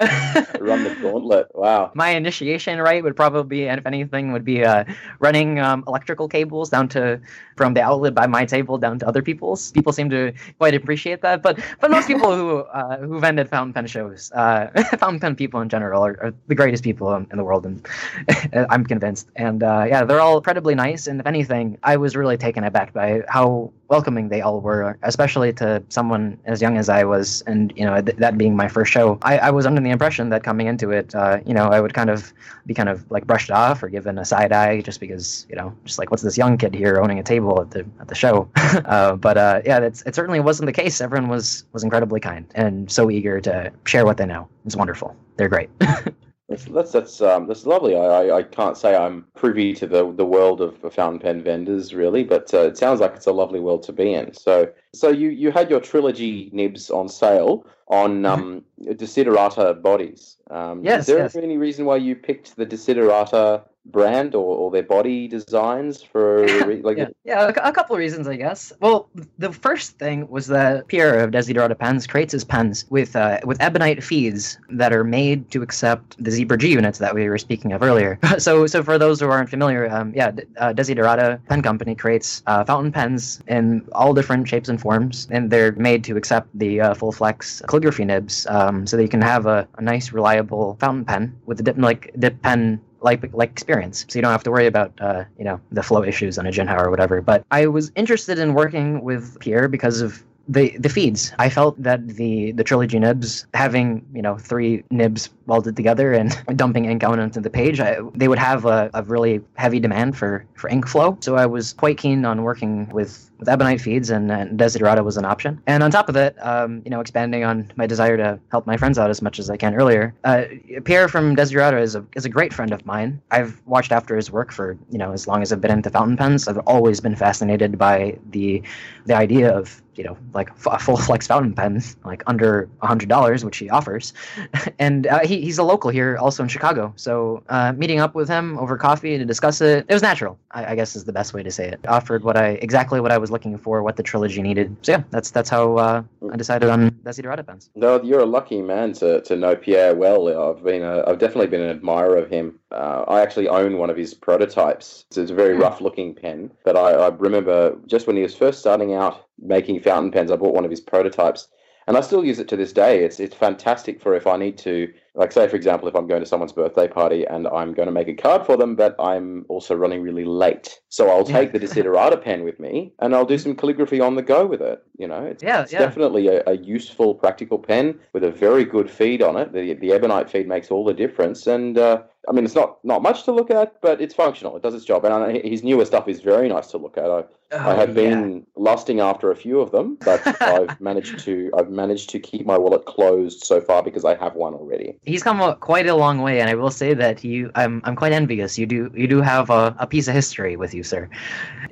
Run the gauntlet. Wow. My initiation rite would probably and if anything, would be uh, running um, electrical cables down to from the outlet by my table down to other people's. People seem to quite appreciate that, but but most people who uh, who vended fountain pen shows, uh, fountain pen people in general, are, are the greatest people in, in the world, and I'm convinced. And uh, yeah, they're all incredibly nice. And if anything, I was really taken aback by how welcoming they all were, especially to someone as young as I was, and you know th- that being my first show. I, I was under the impression that coming into it, uh, you know, I would kind of be kind of like brushed off or given a side eye just because you know, just like what's this young kid here owning a table at the at the show. uh, but uh, yeah, it. Certainly wasn't the case. Everyone was was incredibly kind and so eager to share what they know. It's wonderful. They're great. That's that's that's um that's lovely. I, I, I can't say I'm privy to the the world of fountain pen vendors really, but uh, it sounds like it's a lovely world to be in. So so you you had your trilogy nibs on sale on Mm-hmm. um Desiderata bodies. Um, Yes, is there yes. any reason why you picked the Desiderata brand or, or their body designs for like yeah, yeah, a, a couple of reasons, I guess. Well, the first thing was that Pierre of Desiderata Pens creates his pens with uh, with ebonite feeds that are made to accept the Zebra G units that we were speaking of earlier. so, so for those who aren't familiar, um, yeah, uh, Desiderata Pen Company creates uh, fountain pens in all different shapes and forms, and they're made to accept the uh, full flex calligraphy nibs, um, so that you can have a, a nice, reliable fountain pen with the dip like dip pen like like experience, so you don't have to worry about uh, you know the flow issues on a Jinhao or whatever. But I was interested in working with Pierre because of the the feeds. I felt that the the trilogy nibs having you know three nibs welded together and dumping ink out onto the page, I, they would have a, a really heavy demand for for ink flow. So I was quite keen on working with with ebonite feeds, and, and Desiderata was an option. And on top of that, um, you know, expanding on my desire to help my friends out as much as I can earlier, uh, Pierre from Desiderata is a is a great friend of mine. I've watched after his work for you know as long as I've been into fountain pens. I've always been fascinated by the the idea of you know like a full flex fountain pen like under a hundred dollars, which he offers, and uh, he, he's a local here, also in Chicago. So uh, meeting up with him over coffee to discuss it, it was natural. I, I guess is the best way to say it. Offered what I exactly what I was looking for, what the trilogy needed. So yeah, that's that's how uh, I decided on Desiderata pens. No, you're a lucky man to, to know Pierre well. I've been a, I've definitely been an admirer of him. Uh, I actually own one of his prototypes. It's, it's a very Hmm. rough looking pen, but I, I remember just when he was first starting out making fountain pens, I bought one of his prototypes, and I still use it to this day. It's it's fantastic for if I need to, like say for example, if I'm going to someone's birthday party and I'm going to make a card for them, but I'm also running really late, so I'll take the Desiderata pen with me and I'll do some calligraphy on the go with it. You know, it's, Yeah, it's yeah. definitely a, a useful, practical pen with a very good feed on it. The the ebonite feed makes all the difference, and uh, I mean, it's not not much to look at, but it's functional. It does its job, and I, his newer stuff is very nice to look at. I, I Oh, have been lusting after a few of them, but I've managed to I've managed to keep my wallet closed so far because I have one already. He's come a, quite a long way, and I will say that you, I'm, I'm quite envious. You do, you do have a, a piece of history with you, sir.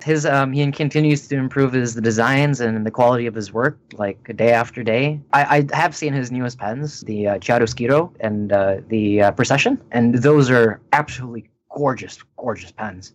His, um, he continues to improve his the designs and the quality of his work, like day after day. I, I have seen his newest pens, the uh, Chiaroscuro and uh, the uh, Procession, and those are absolutely gorgeous, gorgeous pens.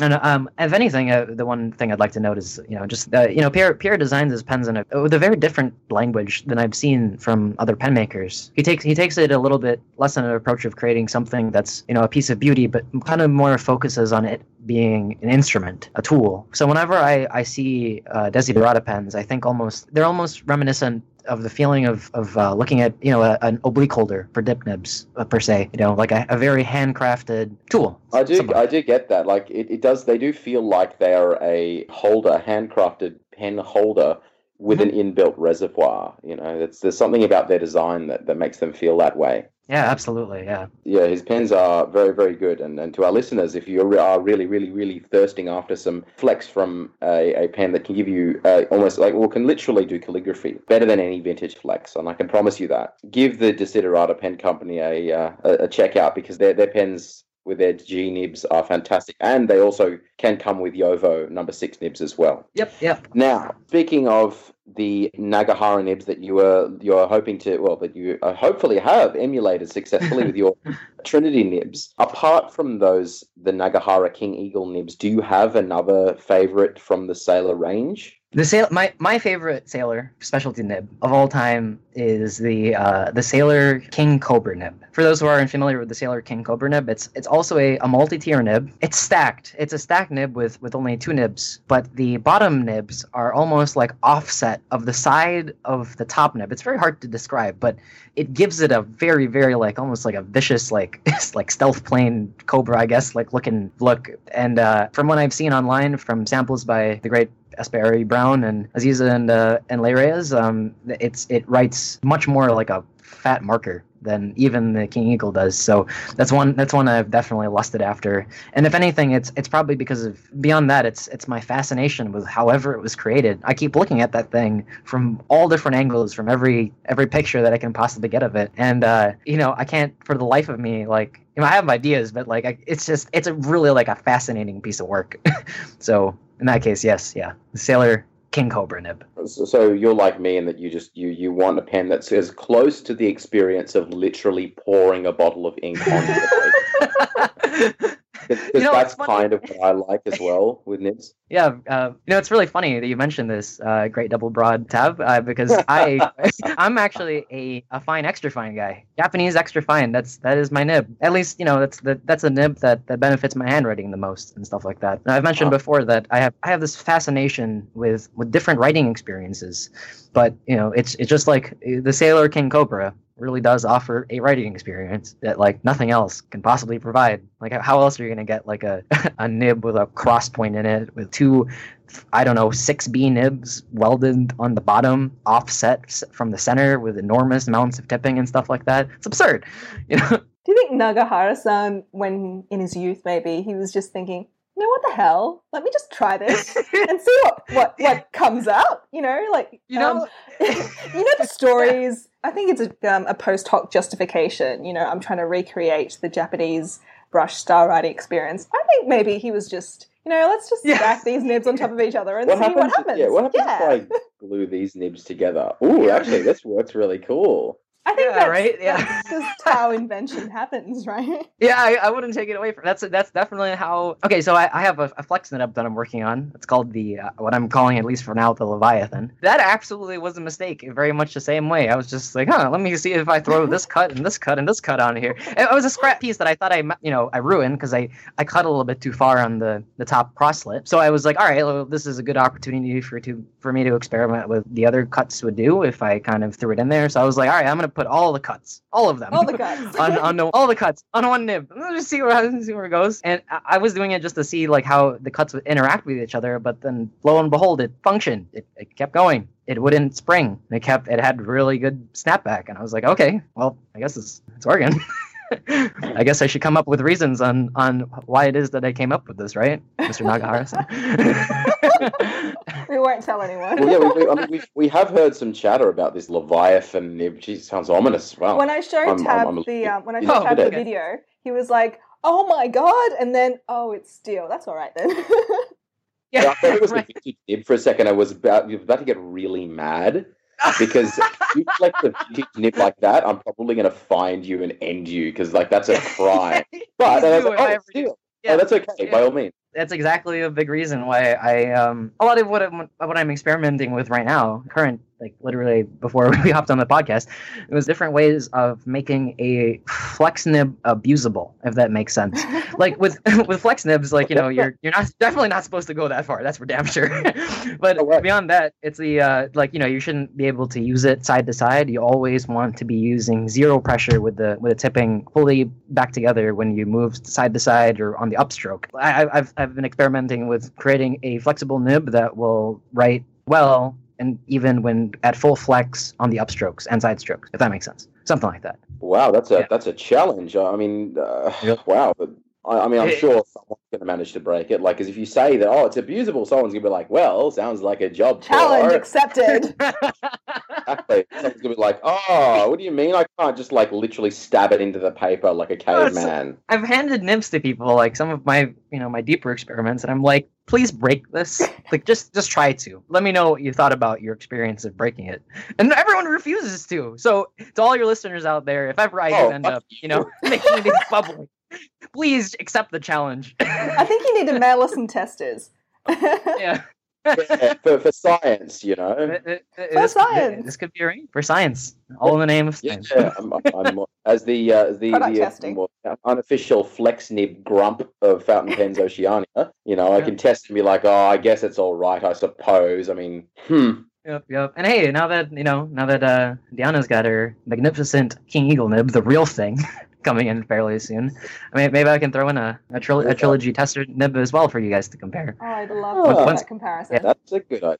And um, if anything, uh, the one thing I'd like to note is, you know, just uh, you know, Pierre Pierre designs his pens in a with a very different language than I've seen from other pen makers. He takes he takes it a little bit less in an approach of creating something that's you know a piece of beauty, but kind of more focuses on it being an instrument, a tool. So whenever I I see uh, Desiderata pens, I think almost they're almost reminiscent of the feeling of, of uh, looking at you know a, an oblique holder for dip nibs uh, per se you know like a, a very handcrafted tool I do somewhat. I do get that. Like it, it does they do feel like they are a holder, handcrafted pen holder with an inbuilt reservoir. You know, there's something about their design that, that makes them feel that way. Yeah absolutely yeah Yeah, his pens are very, very good. And, and to our listeners, if you are really, really, really thirsting after some flex from a, a pen that can give you uh, almost like, well, can literally do calligraphy better than any vintage flex, and I can promise you that, give the Desiderata Pen Company a, uh, a, a check out because their, their pens with their G nibs are fantastic. And they also can come with Jowo number six nibs as well. yep yep Now, speaking of the Nagahara nibs that you were you're hoping to well that you hopefully have emulated successfully with your Trinity nibs. Apart from those, the Nagahara King Eagle nibs, do you have another favorite from the Sailor range? The sail my my favorite sailor specialty nib of all time is the uh, the Sailor King Cobra nib. For those who are unfamiliar with the Sailor King Cobra nib, it's it's also a, a multi-tier nib. It's stacked. It's a stacked nib with with only two nibs, but the bottom nibs are almost like offset of the side of the top nib. It's very hard to describe, but it gives it a very very like almost like a vicious like like stealth plane cobra I guess like looking look. And uh, from what I've seen online from samples by the great SBRE Brown and Aziza and uh, and Leigh Reyes, um, it's it writes much more like a fat marker than even the King Eagle does. So that's one that's one I've definitely lusted after. And if anything, it's it's probably because of beyond that, it's it's my fascination with however it was created. I keep looking at that thing from all different angles, from every every picture that I can possibly get of it. And uh, you know, I can't for the life of me like you know, I have ideas, but like I, it's just it's a really like a fascinating piece of work. so in that case, yes, yeah, the Sailor King Cobra nib. So, you're like me in that you just you you want a pen that's as close to the experience of literally pouring a bottle of ink onto the. Because You know, that's kind of what I like as well with nibs. Yeah, uh, you know it's really funny that you mentioned this uh, great double broad tab uh, because I I'm actually a, a fine extra fine guy. Japanese extra fine. That's that is my nib. At least you know that's the, that's a nib that, that benefits my handwriting the most and stuff like that. And I've mentioned before that I have I have this fascination with with different writing experiences, but you know it's it's just like uh, the Sailor King Cobra really does offer a writing experience that like nothing else can possibly provide. Like how else are you gonna get like a a nib with a cross point in it with two I don't know, six B nibs welded on the bottom, offset from the center with enormous amounts of tipping and stuff like that. It's absurd, you know. Do you think Nagahara-san, when in his youth, maybe he was just thinking, you know what the hell? Let me just try this and see what what what comes out. You know, like You know- um, you know the stories. I think it's a, um, a post hoc justification. You know, I'm trying to recreate the Japanese brush style writing experience. I think maybe he was just, you know, let's just Yeah. stack these nibs on top of each other and What see happens? what happens. Yeah, what happens Yeah. if I glue these nibs together? Ooh, Yeah. actually, this works really cool. I think Yeah, that's, right? Yeah. that's just how invention happens, right? Yeah, I, I wouldn't take it away from that's that's definitely how. Okay, so I, I have a, a nib that I'm working on. It's called the uh, what I'm calling at least for now the Leviathan. That absolutely was a mistake. Very much the same way. I was just like, huh, let me see if I throw this cut and this cut and this cut on here. It was a scrap piece that I thought I you know I ruined because I I cut a little bit too far on the the top crosslet. So I was like, all right, well, this is a good opportunity for to for me to experiment with the other cuts would do if I kind of threw it in there. So I was like, all right, I'm gonna put all the cuts, all of them, All the guys. on, on the, all the cuts on one nib. Let's just see where see where it goes. And I, I was doing it just to see like how the cuts would interact with each other. But then lo and behold, it functioned. It, it kept going. It wouldn't spring. It kept. It had really good snapback. And I was like, okay, well, I guess it's it's working. I guess I should come up with reasons on on why it is that I came up with this, right, Mr. Nagahara? we won't tell anyone. Well, yeah, we, we, I mean, we've, we have heard some chatter about this Leviathan nib. Gee, sounds ominous. Wow. when I showed I'm- Tav I'm- I'm- the um, when I Oh, showed Tav the okay. video, he was like, "Oh my god!" and then, "Oh, it's steel." That's all right then. Yeah, I thought it was right. a vintage nib for a second. I was about, was about to get really mad because if you collect a vintage nib like that, I'm probably going to find you and end you because like that's a crime. But Please I was like, oh. Yeah. Oh, that's okay. By all means. that's exactly a big reason why I um a lot of what I'm what I'm experimenting with right now, current like literally before we hopped on the podcast, it was different ways of making a flex nib abusable, if that makes sense. Like with with flex nibs, like you know, you're you're not definitely not supposed to go that far. That's for damn sure. but Oh, right. beyond that, it's the uh, like you know you shouldn't be able to use it side to side. You always want to be using zero pressure with the with the tipping fully back together when you move side to side or on the upstroke. I, I- I've I've been experimenting with creating a flexible nib that will write well and even when at full flex on the upstrokes and side strokes, if that makes sense. Something like that. Wow, that's a Yeah. that's a challenge. I mean, uh, Yep. wow. But I, I mean, I'm It- sure someone's going to manage to break it. Like, because if you say that, oh, it's abusable, someone's going to be like, well, sounds like a job. Challenge for- accepted. Exactly. Someone's gonna be like, "Oh, what do you mean? I can't just like literally stab it into the paper like a No, caveman." I've handed nibs to people, like some of my, you know, my deeper experiments, and I'm like, please break this. Like, just, just try to. Let me know what you thought about your experience of breaking it. And everyone refuses to. So, to all your listeners out there, if ever I Oh, end up, you know, making these bubbly, please accept the challenge. I think you need to mail us some testers. yeah. Yeah, for, for science, you know. Uh, this, science. This could be right for science. All in the name of Yeah, science. I'm, I'm, as the uh, the, the uh, unofficial flex nib grump of Fountain Pens Oceania, you know, I can test and be like, "Oh, I guess it's all right, I suppose." I mean, hmm. Yep, yep. And hey, now that you know, now that uh, Diana's got her magnificent King Eagle nib, the real thing, coming in fairly soon. I mean, maybe I can throw in a a, tril- a trilogy tester nib as well for you guys to compare. Oh, I'd love Oh. to see Once- that comparison. That's a good idea.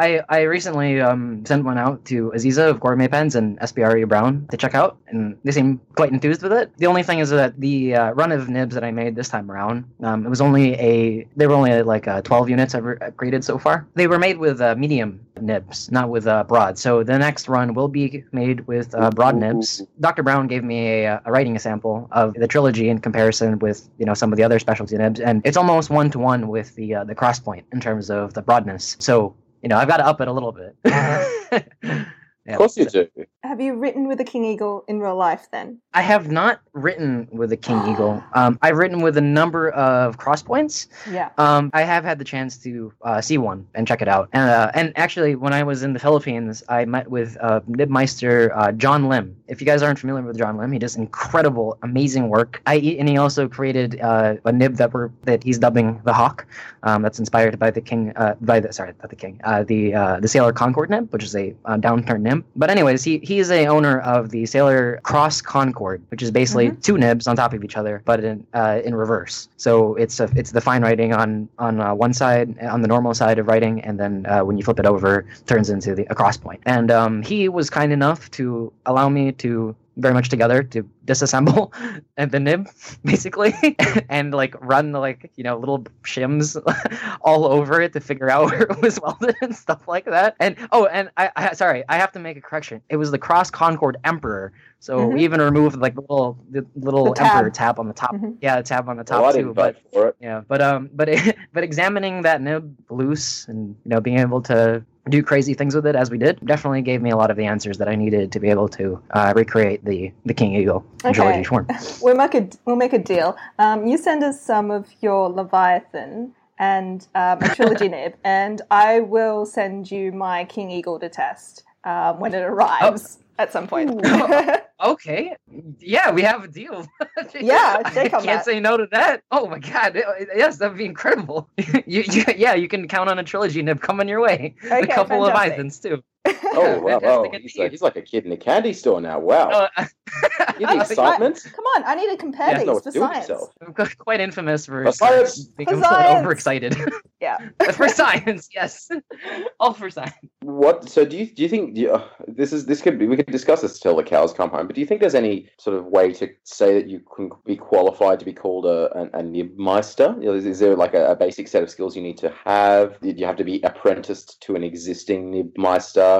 I, I recently um, sent one out to Aziza of Gourmet Pens and SBRE Brown to check out, and they seem quite enthused with it. The only thing is that the uh, run of nibs that I made this time around, um, it was only a they were only like uh, 12 units I've created so far. They were made with uh, medium nibs, not with uh, broad. So the next run will be made with uh, broad nibs. Dr. Brown gave me a, a writing sample of the trilogy in comparison with you know some of the other specialty nibs, and it's almost one to one with the uh, the cross point in terms of the broadness. So you know I've got to up it a little bit. Uh-huh. Yeah. Of course you do. Have you written with a king eagle in real life then? I have not written with a king eagle. Um, I've written with a number of cross points. Yeah. Um, I have had the chance to uh, see one and check it out. And, uh, and actually, when I was in the Philippines, I met with uh, Nibmeister uh, John Lim. If you guys aren't familiar with John Lim, he does incredible, amazing work. I, and he also created uh, a nib that we're that he's dubbing the Hawk. Um, that's inspired by the king, uh, by the sorry, not the king, uh, the uh, the Sailor Concord nib, which is a uh, downturned But anyways, he he is a owner of the Sailor Cross Concord, which is basically two nibs on top of each other, but in uh, in reverse. So it's a, it's the fine writing on on uh, one side, on the normal side of writing, and then uh, when you flip it over, turns into the a cross point. And um, he was kind enough to allow me to very much together to disassemble and the nib basically and like run like you know little shims all over it to figure out where it was welded and stuff like that and oh and I, I sorry i have to make a correction it was the cross concord emperor so Mhm. we even removed like the little the little The tab. emperor tab on the top Mhm. yeah the tab on the top didn't too but for it. yeah, but um, but but examining that nib loose and you know being able to do crazy things with it as we did definitely gave me a lot of the answers that I needed to be able to uh, recreate the the King Eagle in Okay. form. We'll make a we'll make a deal. Um, you send us some of your Leviathan and um, a trilogy nib, and I will send you my King Eagle to test um, when it arrives at some point. Okay, yeah, we have a deal. Yeah, I can't that. say no to that. Oh my god, yes, that'd be incredible. you, you, yeah, you can count on a trilogy nib coming your way. a Okay, couple of fantastic. Leviathans too. Oh, wow, wow. He's, like, he's like a kid in a candy store now. Wow. Uh, You the I- excitement? Come on, I need to compare Yeah, these what for science. I'm quite infamous for For science! science! overexcited. Yeah. for science, yes, all for science. What? So do you do you think do you, uh, this is this could be we could discuss this till the cows come home? But do you think there's any sort of way to say that you can be qualified to be called a a, a nibmeister? Is, is there like a, a basic set of skills you need to have? Do you have to be apprenticed to an existing nibmeister?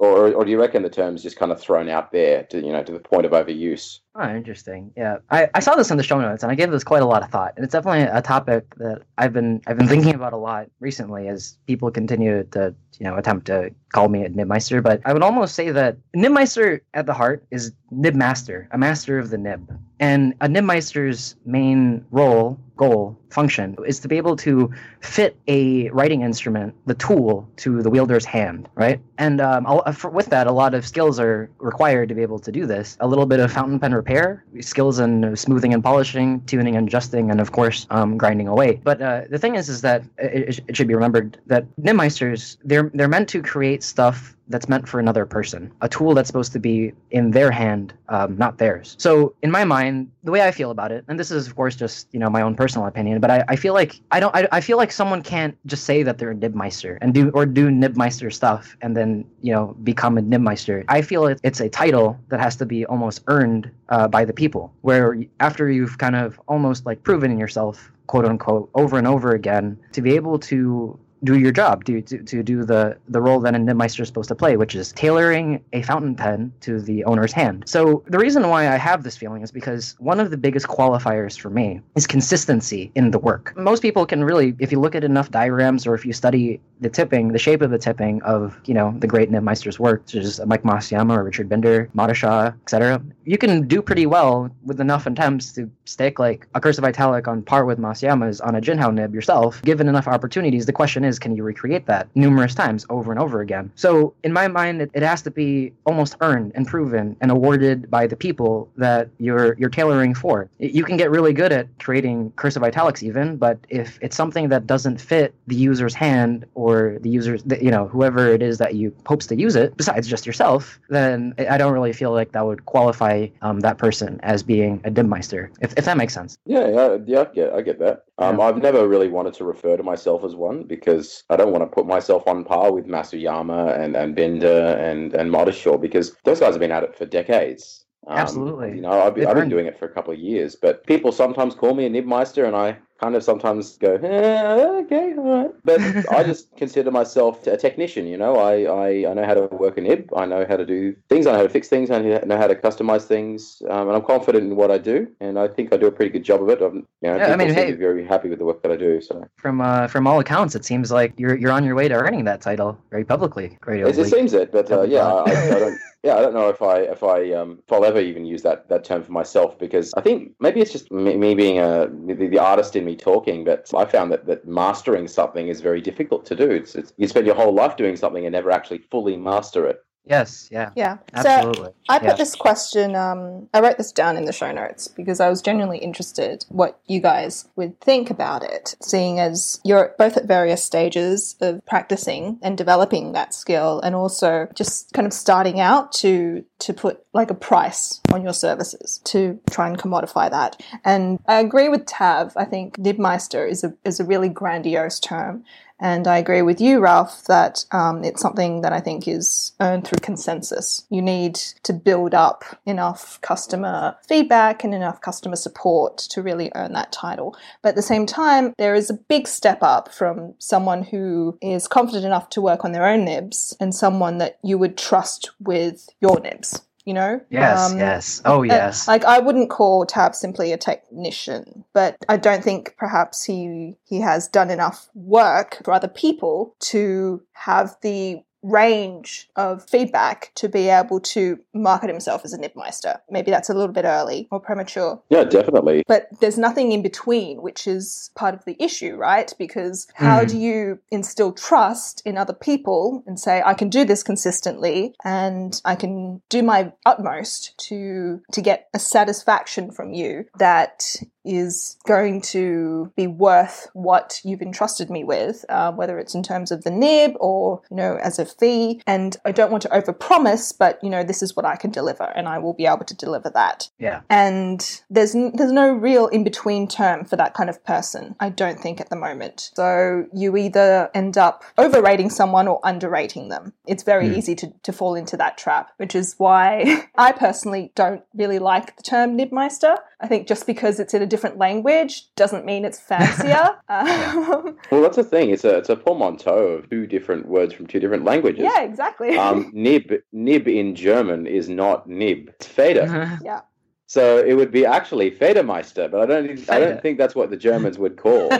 Or, or do you reckon the term's just kind of thrown out there to you know to the point of overuse? Oh, interesting. Yeah, I, I saw this in the show notes, and I gave this quite a lot of thought. And it's definitely a topic that I've been I've been thinking about a lot recently as people continue to you know attempt to call me a nibmeister. But I would almost say that nibmeister at the heart is nibmaster, a master of the nib. And a nibmeister's main role, goal, function is to be able to fit a writing instrument, the tool, to the wielder's hand, right? And um, a- for, with that, a lot of skills are required to be able to do this. A little bit of fountain pen repair, skills in smoothing and polishing, tuning and adjusting, and of course, um, grinding away. But uh, the thing is, is that it, it- should be remembered that nibmeisters they're they're meant to create stuff that's meant for another person, a tool that's supposed to be in their hand, um, not theirs. So, in my mind, the way I feel about it, and this is of course just you know my own personal opinion, but I, I feel like I don't I, I feel like someone can't just say that they're a nibmeister and do or do nibmeister stuff and then you know become a nibmeister. I feel it, it's a title that has to be almost earned uh, by the people, where after you've kind of almost like proven yourself quote unquote over and over again to be able to do your job, to, to, to do the, the role that a nibmeister is supposed to play, which is tailoring a fountain pen to the owner's hand. So the reason why I have this feeling is because one of the biggest qualifiers for me is consistency in the work. Most people can really, if you look at enough diagrams or if you study the tipping, the shape of the tipping of, you know, the great nibmeister's work, such as Mike Masuyama or Richard Binder, Mottishaw, etc., you can do pretty well with enough attempts to stick like a cursive italic on par with Masuyama's on a Jinhao nib yourself. Given enough opportunities, the question is, can you recreate that numerous times over and over again? So in my mind, it, it has to be almost earned and proven and awarded by the people that you're you're tailoring for. You can get really good at creating cursive italics even, but if it's something that doesn't fit the user's hand or the user's, you know, whoever it is that you hopes to use it, besides just yourself, then I don't really feel like that would qualify um, that person as being a nibmeister, if, if that makes sense. Yeah, yeah, yeah, I get, I get that. Um, Yeah. I've never really wanted to refer to myself as one because I don't want to put myself on par with Masuyama and, and Binder and, and Mottishaw because those guys have been at it for decades. Um, Absolutely. You know, I've been, I've been doing it for a couple of years, but people sometimes call me a Nibmeister and I kind of sometimes go, eh, okay, all right. But I just consider myself a technician, you know. I, I, I know how to work a nib. I know how to do things. I know how to fix things. I know how to customize things. Um, and I'm confident in what I do. And I think I do a pretty good job of it. I'm, you know, Yeah, I mean, seem hey- to be very happy with the work that I do. So From uh, from all accounts, it seems like you're you're on your way to earning that title very publicly. Great. it, it seems it, but uh, yeah, I. I don't. Yeah, I don't know if I if I um, if I'll ever even use that, that term for myself because I think maybe it's just me, me being a the, the artist in me talking, but I found that, that mastering something is very difficult to do. It's, it's you spend your whole life doing something and never actually fully master it. Yes. Yeah. Yeah. So Absolutely. I put Yeah. this question, um, I wrote this down in the show notes because I was genuinely interested what you guys would think about it, seeing as you're both at various stages of practicing and developing that skill and also just kind of starting out to to put like a price on your services to try and commodify that. And I agree with Tav. I think Nibmeister is a is a really grandiose term. And I agree with you, Ralph, that um, it's something that I think is earned through consensus. You need to build up enough customer feedback and enough customer support to really earn that title. But at the same time, there is a big step up from someone who is confident enough to work on their own nibs and someone that you would trust with your nibs. You know? Yes. Um, yes. Oh uh, yes. Like I wouldn't call Tav simply a technician, but I don't think perhaps he he has done enough work for other people to have the range of feedback to be able to market himself as a Nibmeister. Maybe that's a little bit early or premature. Yeah, definitely. But there's nothing in between, which is part of the issue, right? Because how Mhm. do you instill trust in other people and say, I can do this consistently and I can do my utmost to to get a satisfaction from you that is going to be worth what you've entrusted me with, uh, whether it's in terms of the nib or you know as a fee. And I don't want to overpromise, but you know this is what I can deliver, and I will be able to deliver that yeah. and there's n- there's no real in between term for that kind of person i don't think at the moment so you either end up overrating someone or underrating them it's very Hmm. easy to, to fall into that trap which is why i personally don't really like the term nibmeister i think just because it's in a different language doesn't mean it's fancier um, Well, that's the thing. It's a it's a portmanteau of two different words from two different languages. yeah exactly Um, nib nib in German is not nib. It's Feder. yeah So it would be actually Federmeister, but I don't I don't think that's what the Germans would call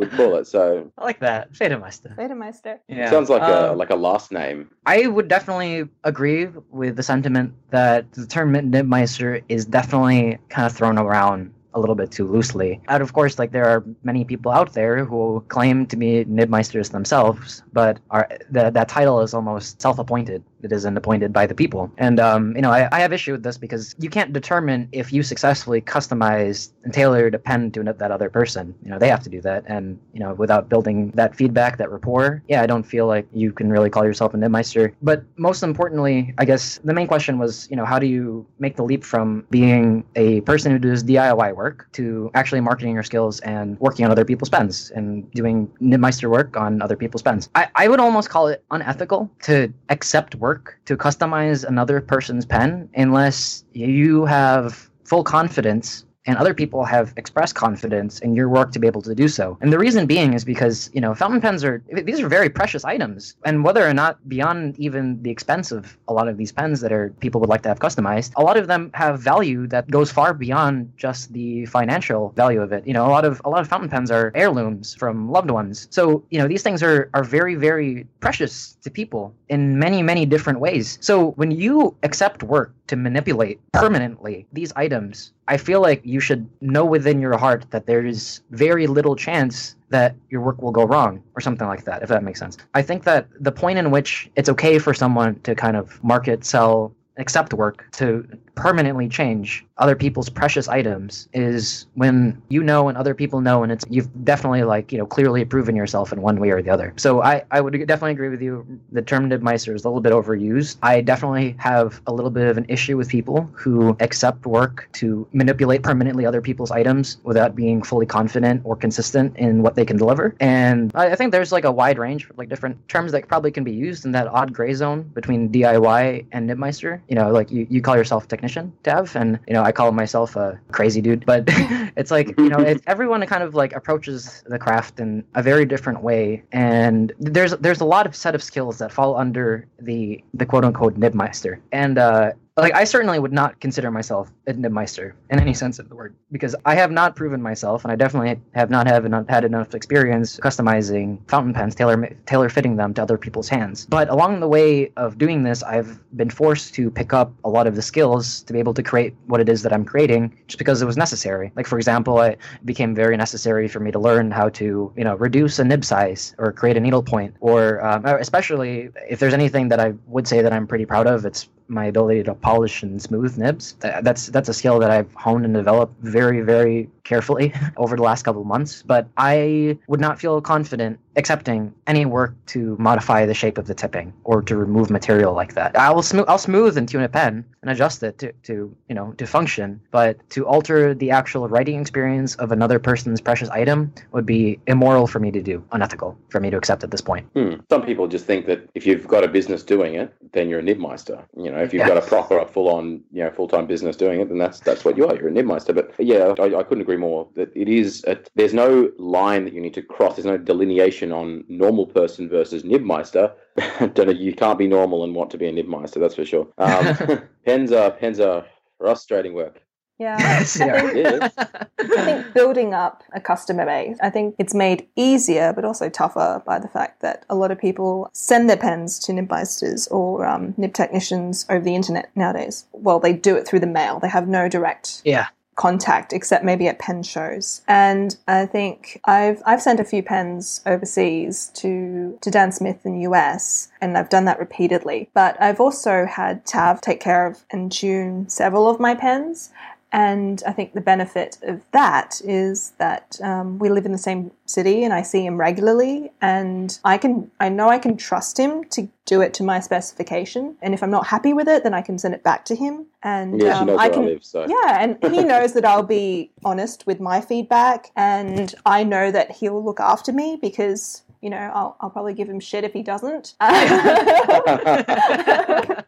would call it. So I like that. Federmeister. Federmeister. Yeah. sounds like a Um, like a last name. I would definitely agree with the sentiment that the term Nibmeister is definitely kind of thrown around a little bit too loosely. And of course, like there are many people out there who claim to be Nibmeisters themselves, but are that that title is almost self-appointed. It isn't appointed by the people. And um, you know, I, I have issue with this because you can't determine if you successfully customized and tailored a pen to that other person. You know, they have to do that, and you know, without building that feedback, that rapport, yeah, I don't feel like you can really call yourself a Nibmeister. But most importantly, I guess the main question was, you know, how do you make the leap from being a person who does DIY work to actually marketing your skills and working on other people's pens and doing Nibmeister work on other people's pens? I, I would almost call it unethical to accept work to customize another person's pen unless you have full confidence and other people have expressed confidence in your work to be able to do so. And the reason being is because, you know, fountain pens are, these are very precious items. And whether or not beyond even the expense of a lot of these pens that are people would like to have customized, a lot of them have value that goes far beyond just the financial value of it. You know, a lot of, a lot of fountain pens are heirlooms from loved ones. So, you know, these things are, are very, very precious to people in many, many different ways. So when you accept work to manipulate permanently these items, I feel like you should know within your heart that there is very little chance that your work will go wrong or something like that, if that makes sense. I think that the point in which it's okay for someone to kind of market, sell, accept work to permanently change other people's precious items is when you know and other people know and it's you've definitely like you know clearly proven yourself in one way or the other. So i i would definitely agree with you. The term nibmeister is a little bit overused. I definitely have a little bit of an issue with people who accept work to manipulate permanently other people's items without being fully confident or consistent in what they can deliver. And i, I think there's like a wide range of like different terms that probably can be used in that odd gray zone between diy and nibmeister you know like you, you call yourself technician Tav and you know i call myself a crazy dude but it's like you know it, everyone kind of like approaches the craft in a very different way and there's there's a lot of set of skills that fall under the the quote unquote nibmeister and uh like I certainly would not consider myself a nibmeister in any sense of the word because I have not proven myself, and I definitely have not have enough, had enough experience customizing fountain pens, tailor tailor fitting them to other people's hands. But along the way of doing this, I've been forced to pick up a lot of the skills to be able to create what it is that I'm creating, just because it was necessary. Like for example, it became very necessary for me to learn how to, you know, reduce a nib size or create a needle point, or um, especially if there's anything that I would say that I'm pretty proud of, it's my ability to polish and smooth nibs. That's that's a skill that I've honed and developed very very carefully over the last couple months. But I would not feel confident accepting any work to modify the shape of the tipping or to remove material like that. I will smooth I'll smooth and tune a pen and adjust it to, to you know to function, but to alter the actual writing experience of another person's precious item would be immoral for me to do, unethical for me to accept at this point. Hmm. Some people just think that if you've got a business doing it, then you're a nibmeister. You know, if you've yeah. got a proper, a full on, you know, full time business doing it, then that's that's what you are. You're a nibmeister. But yeah, I, I couldn't agree more. That it is. A, there's no line that you need to cross. There's no delineation on normal person versus nibmeister. Don't know. You can't be normal and want to be a nibmeister. That's for sure. Um, pens are pens are frustrating work. Yeah, I, think, I think building up a customer base, I think it's made easier but also tougher by the fact that a lot of people send their pens to nibmeisters or um, nib technicians over the internet nowadays. Well, they do it through the mail. They have no direct yeah contact except maybe at pen shows. And I think I've I've sent a few pens overseas to to Dan Smith in the US and I've done that repeatedly. But I've also had Tav take care of and tune several of my pens and I think the benefit of that is that um, we live in the same city and I see him regularly and I can I know I can trust him to do it to my specification. And if I'm not happy with it then I can send it back to him. And yeah, um, I can I live, so. yeah and he knows that I'll be honest with my feedback and I know that he'll look after me because you know I'll, I'll probably give him shit if he doesn't.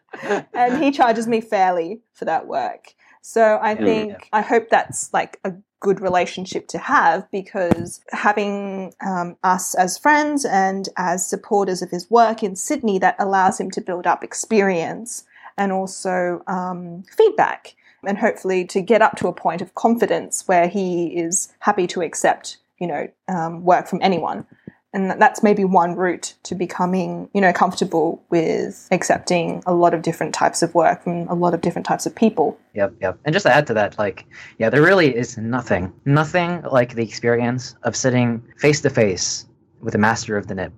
And he charges me fairly for that work so I think. I hope that's like a good relationship to have because having um, us as friends and as supporters of his work in Sydney, that allows him to build up experience and also um, feedback and hopefully to get up to a point of confidence where he is happy to accept you know um, work from anyone and that's maybe one route to becoming you know comfortable with accepting a lot of different types of work from a lot of different types of people yep yep and just to add to that like yeah there really is nothing nothing like the experience of sitting face to face with a master of the nib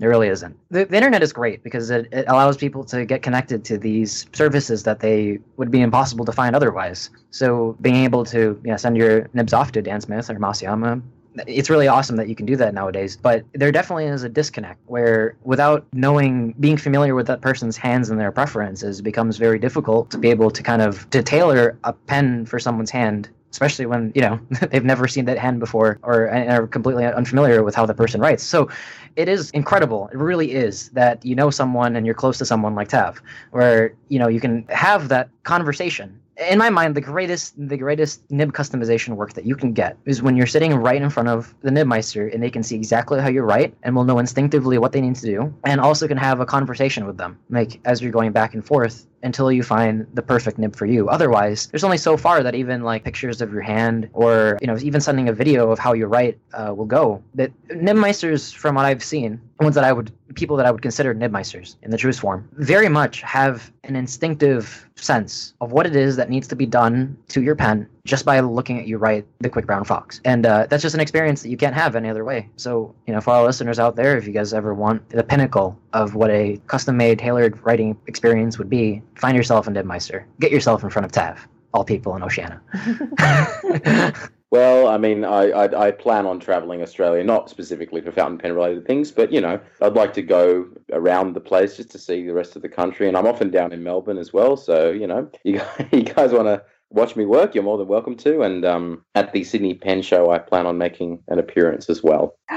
there really isn't. The, the internet is great because it, it allows people to get connected to these services that they would be impossible to find otherwise. So being able to you know, send your nibs off to Dan Smith or Masuyama it's really awesome that you can do that nowadays but there definitely is a disconnect where without knowing being familiar with that person's hands and their preferences becomes very difficult to be able to kind of to tailor a pen for someone's hand especially when you know they've never seen that hand before or are completely unfamiliar with how the person writes. So it is incredible. It really is that you know someone and you're close to someone like tav where you know you can have that conversation in my mind, the greatest the greatest nib customization work that you can get is when you're sitting right in front of the nibmeister and they can see exactly how you write and will know instinctively what they need to do, and also can have a conversation with them. Like as you're going back and forth, until you find the perfect nib for you. Otherwise, there's only so far that even like pictures of your hand or you know even sending a video of how you write uh, will go. That nibmeisters, from what I've seen, ones that I would people that I would consider nibmeisters in the truest form, very much have an instinctive sense of what it is that needs to be done to your pen just by looking at you write the quick brown fox. And uh, that's just an experience that you can't have any other way. So you know for all listeners out there if you guys ever want the pinnacle of what a custom made tailored writing experience would be find yourself a nibmeister get yourself in front of tav all people in oceania Well, I mean, I, I, I plan on traveling Australia, not specifically for fountain pen related things, but you know, I'd like to go around the place just to see the rest of the country, and I'm often down in Melbourne as well. So you know, you you guys want to watch me work, you're more than welcome to. And um, at the Sydney Pen Show, I plan on making an appearance as well.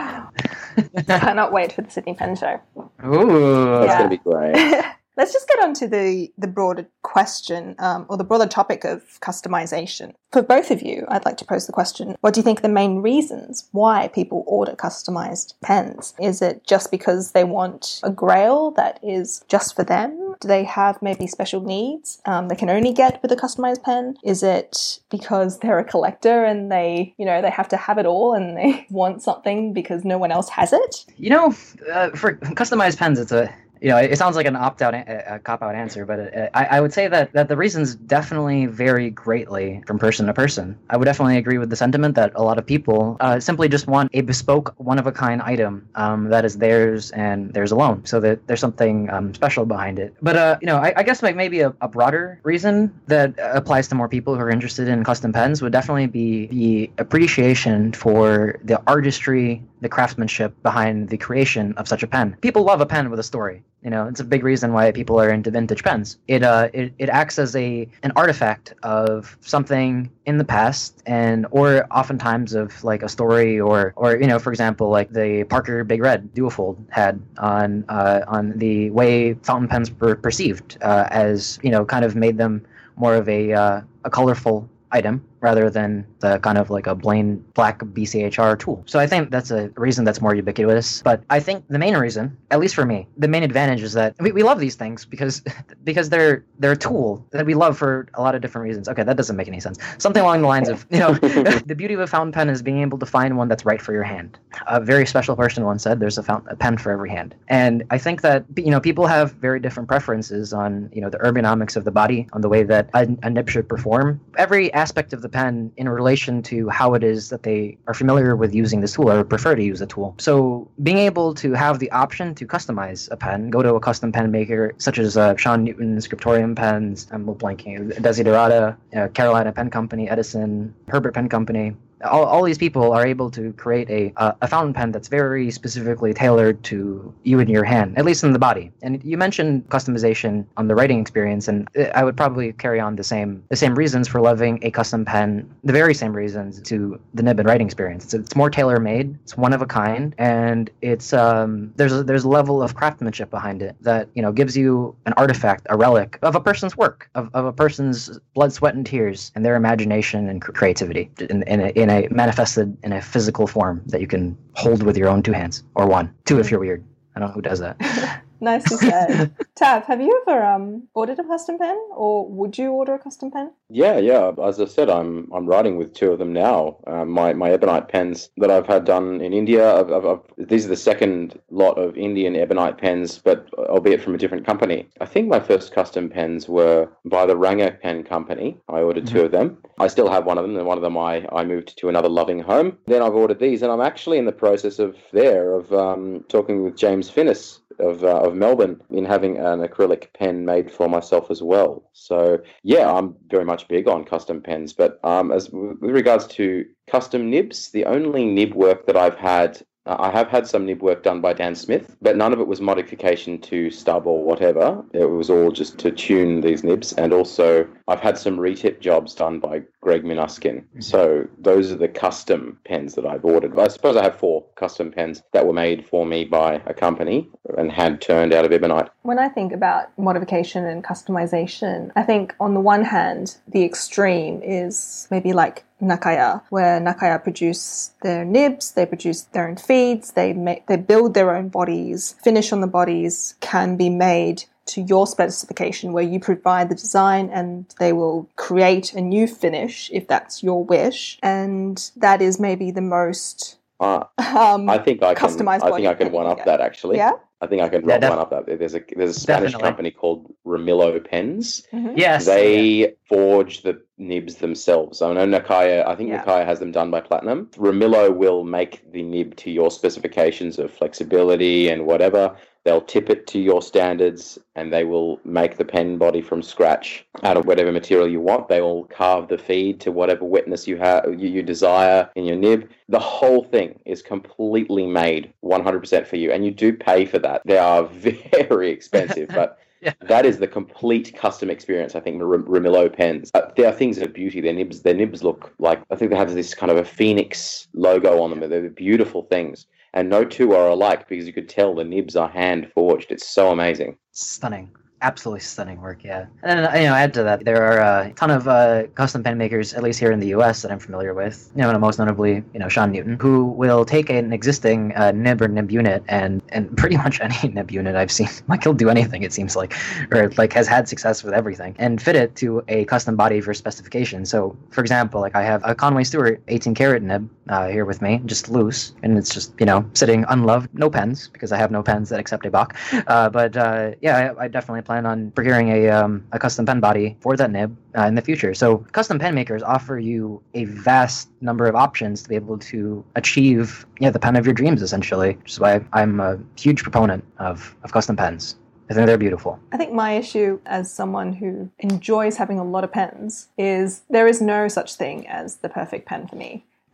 Cannot wait for the Sydney Pen Show. Ooh. That's Yeah. going to be great. Let's just get on to the, the broader question um, or the broader topic of customization. For both of you, I'd like to pose the question what do you think the main reasons why people order customized pens? Is it just because they want a grail that is just for them? Do they have maybe special needs um, they can only get with a customized pen? Is it because they're a collector and they, you know, they have to have it all and they want something because no one else has it? You know, uh, for customized pens, it's a you know, it sounds like an opt-out, a, a cop-out answer, but it, I, I would say that that the reasons definitely vary greatly from person to person. I would definitely agree with the sentiment that a lot of people uh, simply just want a bespoke, one-of-a-kind item um, that is theirs and theirs alone, so that there's something um, special behind it. But uh, you know, I, I guess like maybe a, a broader reason that applies to more people who are interested in custom pens would definitely be the appreciation for the artistry the craftsmanship behind the creation of such a pen. People love a pen with a story. You know, it's a big reason why people are into vintage pens. It uh, it, it acts as a an artifact of something in the past, and or oftentimes of like a story, or or you know, for example, like the Parker Big Red Duofold had on uh, on the way fountain pens were perceived uh, as you know, kind of made them more of a uh, a colorful item rather than the kind of like a plain black BCHR tool. So I think that's a reason that's more ubiquitous. But I think the main reason, at least for me, the main advantage is that we, we love these things because because they're they're a tool that we love for a lot of different reasons. Okay, that doesn't make any sense. Something along the lines of, you know, the beauty of a fountain pen is being able to find one that's right for your hand. A very special person once said there's a fountain a pen for every hand. And I think that you know people have very different preferences on, you know, the ergonomics of the body, on the way that a, a nib should perform. Every aspect of the pen in relation to how it is that they are familiar with using this tool or prefer to use the tool. So being able to have the option to customize a pen, go to a custom pen maker such as uh, Shawn Newton Scriptorium pens, I'm blanking, Desiderata, uh, Carolina Pen Company, Edison, Herbert Pen Company, all, all these people are able to create a, uh, a fountain pen that's very specifically tailored to you and your hand, at least in the body. And you mentioned customization on the writing experience, and I would probably carry on the same the same reasons for loving a custom pen, the very same reasons to the nib and writing experience. It's, it's more tailor made, it's one of a kind, and it's um, there's a, there's a level of craftsmanship behind it that you know gives you an artifact, a relic of a person's work, of, of a person's blood, sweat, and tears, and their imagination and creativity in, in, in manifested in a physical form that you can hold with your own two hands or one, two if mm-hmm. you're weird. I don't know who does that. Nicely said. Tav, have you ever um, ordered a custom pen, or would you order a custom pen? Yeah, yeah. As I said, I'm I'm writing with two of them now. Um, my my ebonite pens that I've had done in India. I've, I've, I've, these are the second lot of Indian ebonite pens, but albeit from a different company. I think my first custom pens were by the Ranga Pen Company. I ordered two of them. I still have one of them, and one of them I, I moved to another loving home. Then I've ordered these, and I'm actually in the process of there of um, talking with James Finnis of uh, of Melbourne in having an acrylic pen made for myself as well. So yeah, I'm very much big on custom pens. But um, as with regards to custom nibs, the only nib work that I've had. Uh, I have had some nib work done by Dan Smith, but none of it was modification to stub or whatever. It was all just to tune these nibs. And also, I've had some retip jobs done by Greg Minuskin. So those are the custom pens that I've ordered. I suppose I have four custom pens that were made for me by a company and had turned out of ebonite. When I think about modification and customization, I think on the one hand, the extreme is maybe like Nakaya, where Nakaya produce their nibs, they produce their own feeds, they make, they build their own bodies, finish on the bodies can be made to your specification where you provide the design and they will create a new finish if that's your wish. And that is maybe the most Uh, um, I think I can. Customized I think I can one up that actually. yeah. I think I can Yeah, one up that. There's a there's a Spanish Definitely. company called Romillo Pens. Mhm. Yes. They forge the nibs themselves. I know Nakaya. I think Yeah. Nakaya has them done by Platinum. Romillo will make the nib to your specifications of flexibility and whatever. They'll tip it to your standards, and they will make the pen body from scratch out of whatever material you want. They will carve the feed to whatever wetness you have you, you desire in your nib. The whole thing is completely made 100% for you, and you do pay for that. They are very expensive, but Yeah. that is the complete custom experience. I think Romillo pens. Uh, there are things of beauty. Their nibs, their nibs look like I think they have this kind of a phoenix logo on them. They're beautiful things, and no two are alike because you could tell the nibs are hand forged. It's so amazing. stunning absolutely stunning work yeah. And then you know add to that there are a ton of uh, custom pen makers at least here in the us that i'm familiar with. You know most notably you know shawn newton who will take an existing uh, nib or nib unit and and pretty much any nib unit i've seen like he'll do anything it seems like or like has had success with everything and fit it to a custom body for specification. So for example like i have a conway stewart 18 karat nib uh, here with me just loose and it's just you know sitting unloved no pens because i have no pens that accept a Bock. Uh, but uh, yeah, I, I definitely plan on procuring a, um, a custom pen body for that nib uh, in the future. So custom pen makers offer you a vast number of options to be able to achieve yeah the pen of your dreams essentially, which is why I'm a huge proponent of, of custom pens. I think they're beautiful. I think my issue as someone who enjoys having a lot of pens is there is no such thing as the perfect pen for me.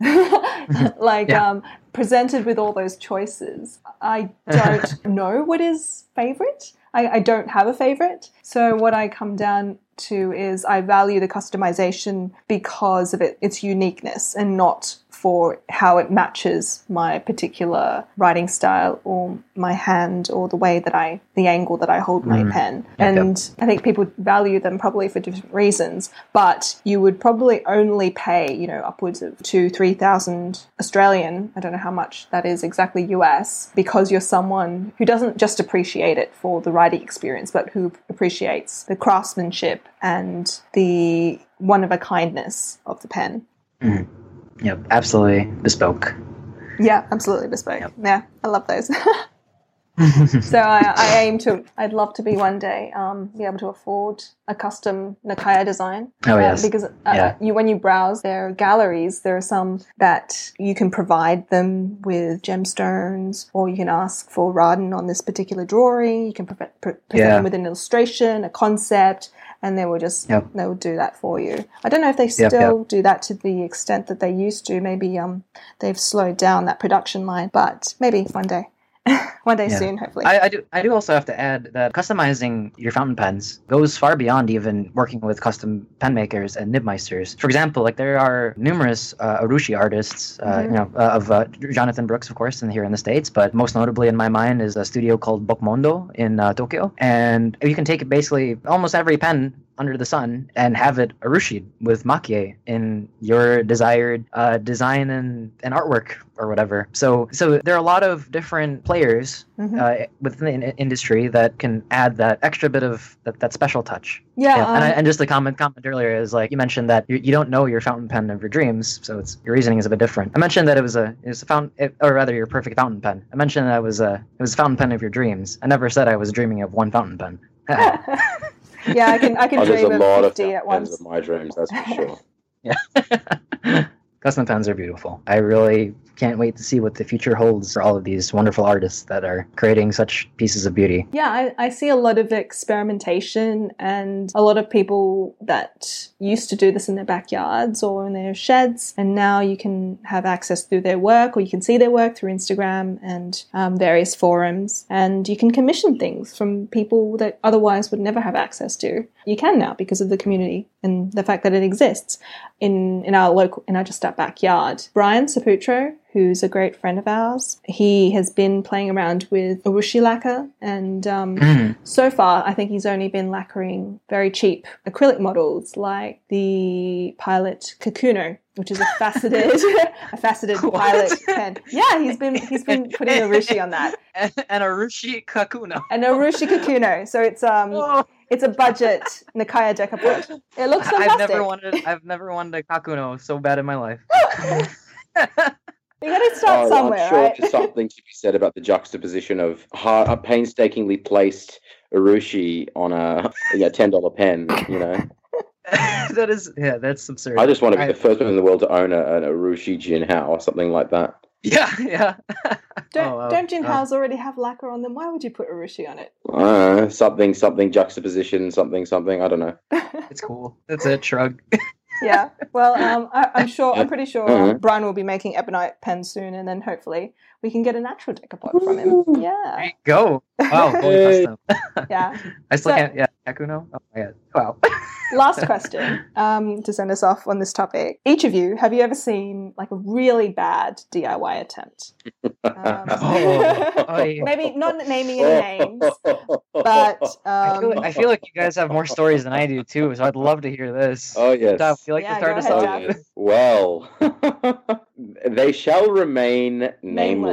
like Yeah. um, presented with all those choices, I don't know what is favorite. I, I don't have a favorite. So what I come down to is I value the customization because of it, its uniqueness and not for how it matches my particular writing style or my hand or the way that I, the angle that I hold my Mm. pen. Yep, yep. and I think people value them probably for different reasons, but you would probably only pay, you know, upwards of two, three thousand Australian. I don't know how much that is exactly US, because you're someone who doesn't just appreciate it for the writing experience, but who appreciates the craftsmanship and the one of a kindness of the pen. Yep, absolutely bespoke. Yeah, absolutely bespoke. Yeah, I love those. so I, I aim to. I'd love to be one day um, be able to afford a custom Nakaya design. Oh, Uh, yes. because uh, Yeah. you when you browse their galleries, there are some that you can provide them with gemstones, or you can ask for Raden on this particular drawing. You can pre- pre- present Yeah. them with an illustration, a concept, and they will just Yep. they will do that for you. I don't know if they Yep, still do that to the extent that they used to. Maybe um they've slowed down that production line, but maybe one day, one day Yeah. soon, hopefully. I, I do. I do also have to add that customizing your fountain pens goes far beyond even working with custom pen makers and nibmeisters. For example, like there are numerous uh, Urushi artists, uh, Mhm. you know, uh, of uh, Jonathan Brooks, of course, in here in the states. But most notably in my mind is a studio called Bokumondo in uh, Tokyo, and you can take basically almost every pen under the sun and have it urushied with makie in your desired uh, design and, and artwork or whatever. So so there are a lot of different players Mhm. uh, within the in- industry that can add that extra bit of that, that special touch. yeah, Yeah, and, I, um, and just the comment comment earlier is like you mentioned that you, you don't know your fountain pen of your dreams, so it's your reasoning is a bit different. I mentioned that it was a it was a fountain, or rather your perfect fountain pen. I mentioned that it was a it was a fountain pen of your dreams. I never said I was dreaming of one fountain pen. yeah, I can I can Oh, there's dream a lot of fifty at once. of my dreams, that's for sure. Custom pens are beautiful. I really can't wait to see what the future holds for all of these wonderful artists that are creating such pieces of beauty. Yeah, I, I see a lot of experimentation and a lot of people that used to do this in their backyards or in their sheds, and now you can have access through their work or you can see their work through Instagram and um, various forums, and you can commission things from people that otherwise would never have access to. You can now because of the community and the fact that it exists in in our local in our just our backyard. Brian Saputro, who's a great friend of ours. He has been playing around with urushi lacquer, and um, Mm. so far, I think he's only been lacquering very cheap acrylic models like the Pilot Kakuno, which is a faceted, a faceted What? pilot pen. Yeah, he's been he's been putting urushi on that, and, and a Rushi Kakuno. an urushi Kakuno. So it's um Oh, it's a budget Nakaya Decapod. It looks fantastic. I've never wanted. I've never wanted a Kakuno so bad in my life. You got to start Oh, somewhere, I'm sure right? there's something to be said about the juxtaposition of ha- a painstakingly placed urushi on a yeah, ten dollar pen. You know, that is, yeah, that's absurd. I just want to be I- the first person in the world to own a, an urushi Jinhao or something like that. Yeah, yeah. Don't Oh, wow. don't Jin Uh, Haos already have lacquer on them? Why would you put urushi on it? Uh, something, something juxtaposition, something, something. I don't know. It's cool. That's it. Shrug. Yeah. Well, um, I, I'm sure. I'm pretty sure um, Mhm. Brian will be making ebonite pens soon, and then hopefully we can get a natural decapod from him. There Yeah. you go. Wow. Fully Yay. custom. Yeah. I still So- can't. Yeah, Kakuno. Oh my god. Wow. Last question um, to send us off on this topic. Each of you, have you ever seen like a really bad DIY attempt? Um, Oh, maybe not naming any names, but I feel, um, I feel like you guys have more stories than I do too, so I'd love to hear this. oh yes. Tav, you like Yeah, to start us off? Tav. yes. Well, they shall remain nameless.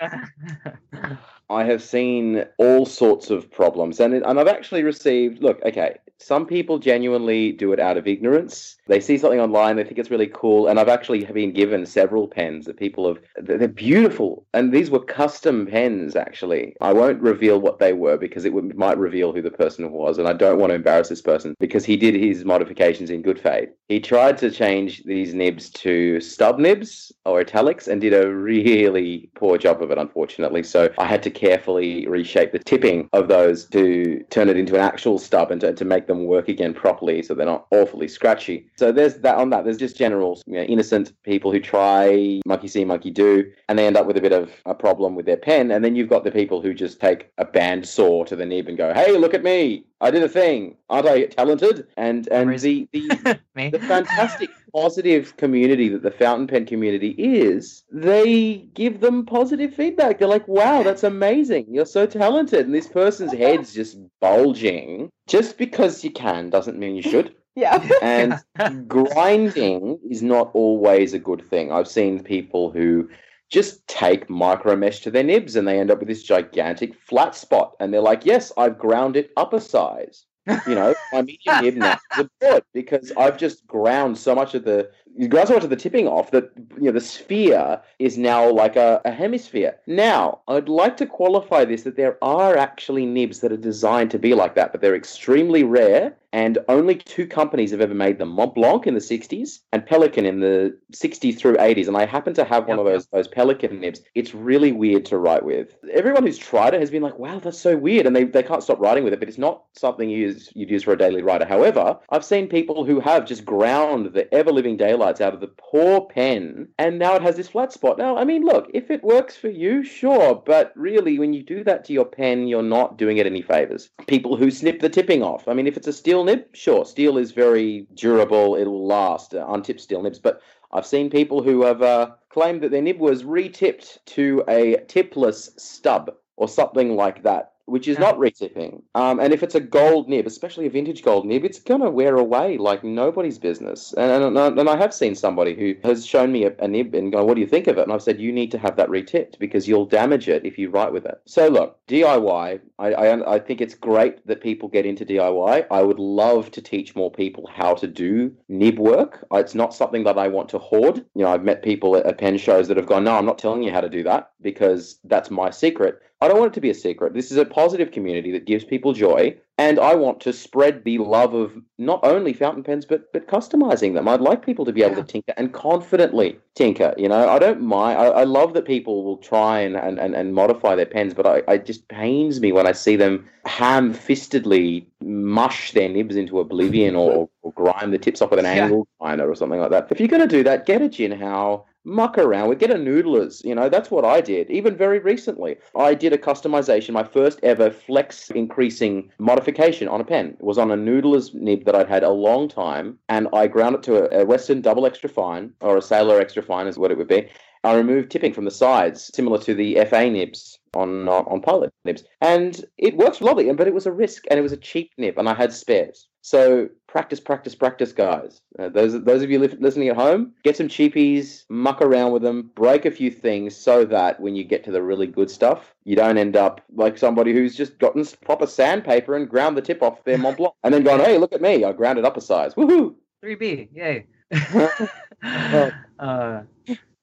I have seen all sorts of problems, and and I've actually received. Look, okay, some people genuinely do it out of ignorance. They see something online, they think it's really cool, and I've actually been given several pens that people have. They're beautiful, and these were custom pens. Actually, I won't reveal what they were because it might reveal who the person was, and I don't want to embarrass this person because he did his modifications in good faith. He tried to change these nibs to stub nibs or italics, and did a really poor job of it, unfortunately. So I had to carefully reshape the tipping of those to turn it into an actual stub and to, to make them work again properly so they're not awfully scratchy. So there's that on that. There's just general you know, innocent people who try monkey see, monkey do, and they end up with a bit of a problem with their pen. And then you've got the people who just take a band saw to the nib and go, hey, look at me. I did a thing. Aren't I talented? And and the, the the fantastic positive community that the fountain pen community is, they give them positive feedback. They're like, wow, that's amazing. You're so talented. And this person's head's just bulging. Just because you can doesn't mean you should. yeah. And grinding is not always a good thing. I've seen people who just take micro mesh to their nibs and they end up with this gigantic flat spot. And they're like, yes, I've ground it up a size. You know, my medium nib now is a board because I've just ground so much of the you so much of the tipping off that you know the sphere is now like a, a hemisphere. Now, I'd like to qualify this that there are actually nibs that are designed to be like that, but they're extremely rare and only two companies have ever made them Mont Blanc in the 60s and Pelikan in the 60s through 80s. And I happen to have one of those, those Pelikan nibs. It's really weird to write with. Everyone who's tried it has been like, wow, that's so weird. And they, they can't stop writing with it, but it's not something you use, you'd use for a daily writer. However, I've seen people who have just ground the ever living daylights out of the poor pen and now it has this flat spot. Now, I mean, look, if it works for you, sure. But really, when you do that to your pen, you're not doing it any favors. People who snip the tipping off. I mean, if it's a steel nib, sure, steel is very durable, it'll last, uh, untipped steel nibs. But I've seen people who have uh, claimed that their nib was retipped to a tipless stub or something like that, which is Yeah. not retipping. Um, and if it's a gold nib, especially a vintage gold nib, it's going to wear away like nobody's business. And, and, and I have seen somebody who has shown me a, a nib and gone, What do you think of it? And I've said, You need to have that retipped because you'll damage it if you write with it. So, look, DIY, I, I, I think it's great that people get into DIY. I would love to teach more people how to do nib work. It's not something that I want to hoard. You know, I've met people at, at pen shows that have gone, No, I'm not telling you how to do that because that's my secret. I don't want it to be a secret. This is a positive community that gives people joy, and I want to spread the love of not only fountain pens but but customizing them. I'd like people to be able Yeah. to tinker and confidently tinker. You know, I don't mind. I, I love that people will try and, and, and, and modify their pens, but I, I just pains me when I see them ham-fistedly mush their nibs into oblivion or, or grind the tips off with an Yeah. angle grinder or something like that. If you're going to do that, get a Jinhao muck around with get a noodlers you know that's what i did even very recently i did a customization my first ever flex increasing modification on a pen it was on a noodlers nib that i'd had a long time and i ground it to a, a western double extra fine or a sailor extra fine is what it would be I removed tipping from the sides, similar to the FA nibs on uh, on pilot nibs, and it works lovely. But it was a risk, and it was a cheap nib, and I had spares. So practice, practice, practice, guys. Uh, those those of you li- listening at home, get some cheapies, muck around with them, break a few things, so that when you get to the really good stuff, you don't end up like somebody who's just gotten proper sandpaper and ground the tip off their Mont Blanc, and then gone, "Hey, look at me! I ground it up a size. Woohoo!" 3B, yay. uh,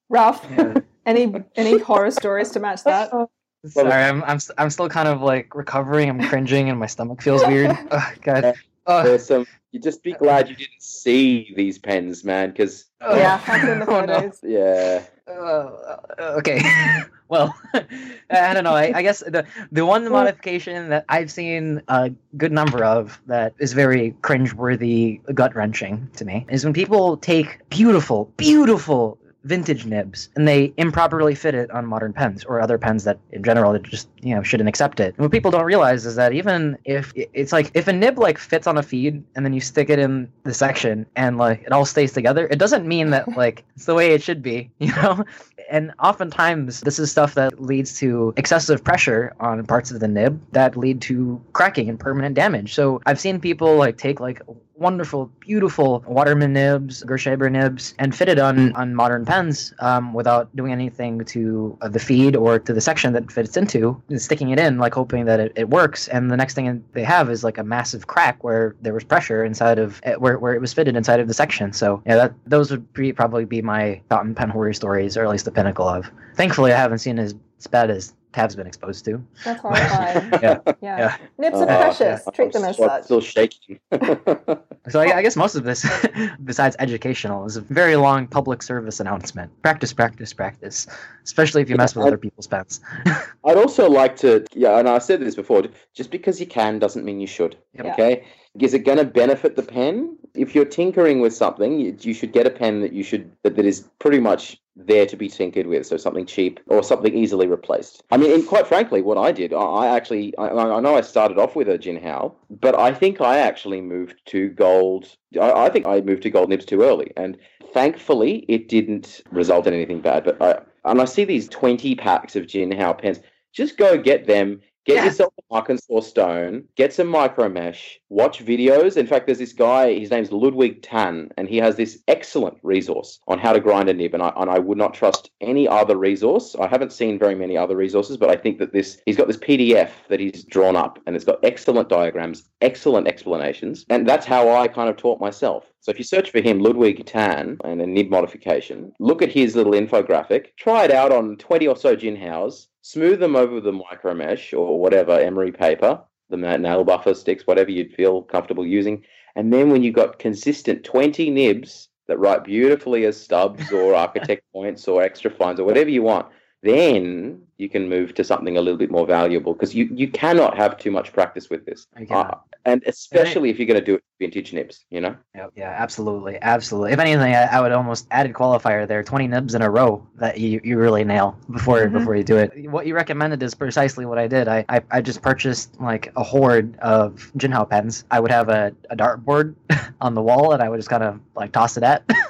Ralph, yeah. any any horror stories to match that? Sorry, I'm I'm I'm still kind of like recovering. I'm cringing, and my stomach feels weird. Oh, God. Oh, There's some. You just be glad you didn't see these pens, man, because oh. Yeah, I've seen the Oh, no. yeah, Uh, okay. well, I don't know. I, I guess the the one modification that I've seen a good number of that is very cringeworthy, gut wrenching to me is when people take beautiful, beautiful vintage nibs and they improperly fit it on modern pens or other pens that in general that just you know shouldn't accept it. And what people don't realize is that even if it's like if a nib like fits on a feed and then you stick it in the section and like it all stays together, it doesn't mean that like it's the way it should be, you know? And oftentimes this is stuff that leads to excessive pressure on parts of the nib that lead to cracking and permanent damage. So I've seen people like take like wonderful, beautiful Waterman nibs, Gershaber nibs, and fitted on on modern pens um, without doing anything to uh, the feed or to the section that it fits into, sticking it in, like hoping that it, it works. And the next thing they have is like a massive crack where there was pressure inside of eh, where, where it was fitted inside of the section. So yeah, that those would be, probably be my fountain pen horror stories, or at least the pinnacle of. Thankfully, I haven't seen as, as bad as Tav's been exposed to. That's horrifying. Yeah, yeah. yeah. Nibs Oh, are precious. I'm Treat them as such. Still shaking. So I, I guess most of this, besides educational, is a very long public service announcement. Practice, practice, practice. Especially if you mess with I- other people's pens. I'd also like to, yeah, and I said this before. Just because you can doesn't mean you should. Yep. Yeah. Okay, is it going to benefit the pen? If you're tinkering with something, you, you should get a pen that you should that, that is pretty much there to be tinkered with. So something cheap or something easily replaced. I mean, and quite frankly, what I did, I, actually, I, I know I started off with a Jinhao, but I think I actually moved to gold. I, I think I moved to gold nibs too early, and thankfully, it didn't result in anything bad. But I, and I see these twenty packs of Jinhao pens. Just go get them. Get Yeah. yourself a Arkansas Stone. Get some micro mesh. Watch videos. In fact, there's this guy. His name's Ludwig Tan, and he has this excellent resource on how to grind a nib. And I and I would not trust any other resource. I haven't seen very many other resources, but I think that this he's got this PDF that he's drawn up, and it's got excellent diagrams, excellent explanations, and that's how I kind of taught myself. So if you search for him, Ludwig Tan, and a nib modification, look at his little infographic, try it out on 20 or so gin Jinhaos, smooth them over with the micro mesh or whatever emery paper, the nail buffer sticks, whatever you'd feel comfortable using. And then when you've got consistent 20 nibs that write beautifully as stubs or architect points or extra fines or whatever you want, then you can move to something a little bit more valuable because you, you cannot have too much practice with this. Uh, and especially if you're going to do it vintage nibs, you know? Yeah, yeah, absolutely, absolutely. If anything, I, I would almost added qualifier there: twenty nibs in a row that you, you really nail before Mhm. before you do it. What you recommended is precisely what I did. I, I, I just purchased like a horde of Jinhao pens. I would have a, a dartboard on the wall, and I would just kind of like toss it at.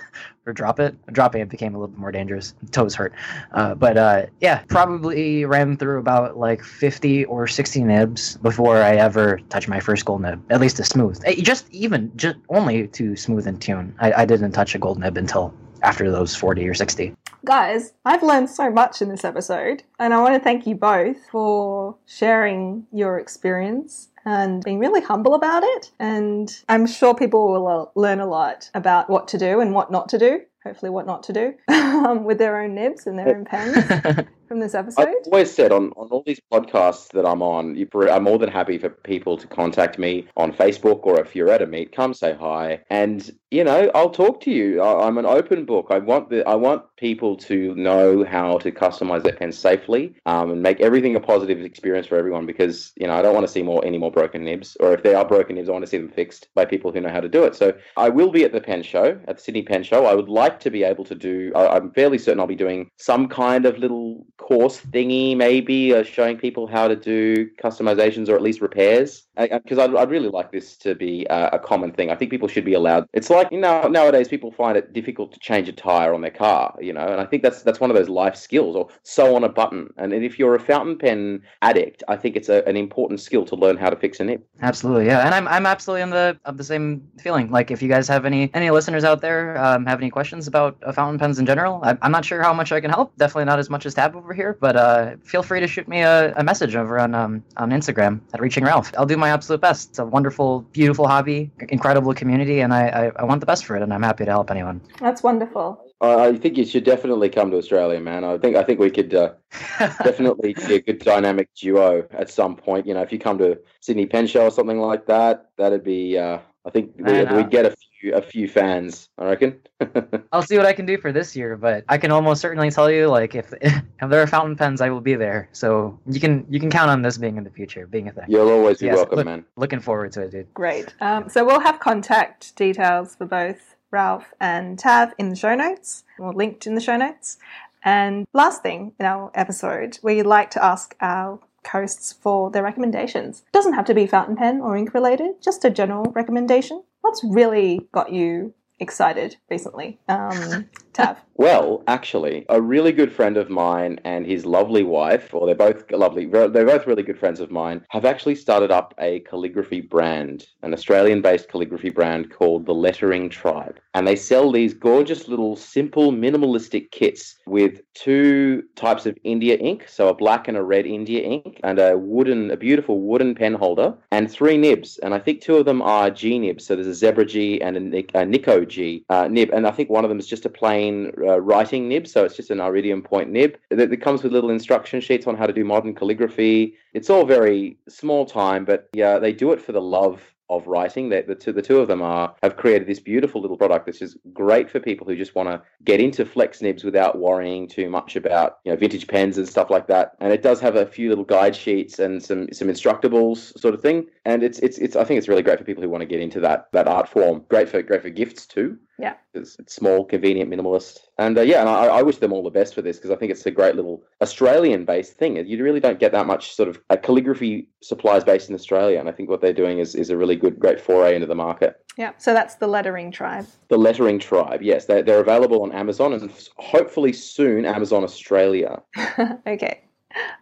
Or drop it. Dropping it became a little bit more dangerous. Toes hurt, uh, but uh, yeah, probably ran through about like fifty or sixty nibs before I ever touched my first gold nib. At least a smooth. Eh, Just even just only to smooth and tune. I, I didn't touch a gold nib until after those forty or sixty. Guys, I've learned so much in this episode, and I want to thank you both for sharing your experience and being really humble about it. And I'm sure people will uh, learn a lot about what to do and what not to do. Hopefully, what not to do um, with their own nibs and their own pens from this episode? I've always said on, on all these podcasts that I'm on, you, I'm more than happy for people to contact me on Facebook or if you're at a meet, come say hi, and you know I'll talk to you. I, I'm an open book. I want the I want people to know how to customize their pens safely um, and make everything a positive experience for everyone. Because you know I don't want to see more any more broken nibs, or if they are broken nibs, I want to see them fixed by people who know how to do it. So I will be at the pen show at the Sydney Pen Show. I would like to be able to do. I, I'm fairly certain I'll be doing some kind of little course thingy, maybe uh, showing people how to do customizations or at least repairs because I'd, I'd really like this to be a, a common thing. I think people should be allowed. It's like you know nowadays people find it difficult to change a tire on their car, you know, and I think that's that's one of those life skills or sew on a button. And if you're a fountain pen addict, I think it's a, an important skill to learn how to fix a nib. Absolutely, yeah, and I'm I'm absolutely in the of the same feeling. Like if you guys have any any listeners out there um, have any questions about uh, fountain pens in general, I, I'm not sure how much I can help. Definitely not as much as Tav over here, but uh, feel free to shoot me a, a message over on um, on Instagram at Reaching Ralph. I'll do my absolute best. It's a wonderful, beautiful hobby, incredible community, and I, I, I want the best for it, and I'm happy to help anyone. That's wonderful. I I think you should definitely come to Australia, man. I think I think we could uh, definitely be a good dynamic duo at some point. You know, if you come to Sydney Pen Show or something like that, that'd be. Uh, I think we, I we'd get a few a few fans. I reckon. I'll see what I can do for this year, but I can almost certainly tell you, like if if there are fountain pens, I will be there. So you can you can count on this being in the future, being a thing. You'll always be Yes, welcome, look- man. Looking forward to it, dude. Great. Um, so we'll have contact details for both Ralph and Tav in the show notes, or linked in the show notes. And last thing in our episode, we like to ask our hosts for their recommendations. Doesn't have to be fountain pen or ink related, just a general recommendation. What's really got you excited recently, um, Tav? Well, actually, a really good friend of mine and his lovely wife, or they're both lovely, they're both really good friends of mine, have actually started up a calligraphy brand, an Australian based calligraphy brand called the Lettering Tribe. And they sell these gorgeous little, simple, minimalistic kits with two types of India ink, so a black and a red India ink, and a wooden, a beautiful wooden pen holder, and three nibs. And I think two of them are G nibs, so there's a Zebra G and a, a Nikko G uh, nib. And I think one of them is just a plain uh, writing nib, so it's just an iridium point nib. It, it comes with little instruction sheets on how to do modern calligraphy. It's all very small time, but yeah, they do it for the love of writing. That the two, the two of them are have created this beautiful little product that's just great for people who just want to get into flex nibs without worrying too much about you know vintage pens and stuff like that. And it does have a few little guide sheets and some some instructables sort of thing. And it's it's it's I think it's really great for people who want to get into that that art form. Great for great for gifts too. Yeah. It's, it's small, convenient, minimalist. And uh, yeah, and I, I wish them all the best for this because I think it's a great little Australian based thing. You really don't get that much sort of uh, calligraphy supplies based in Australia. And I think what they're doing is, is a really good, great foray into the market. Yeah, so that's the lettering tribe. The Lettering Tribe, yes, they're, they're available on Amazon and hopefully soon Amazon Australia. okay.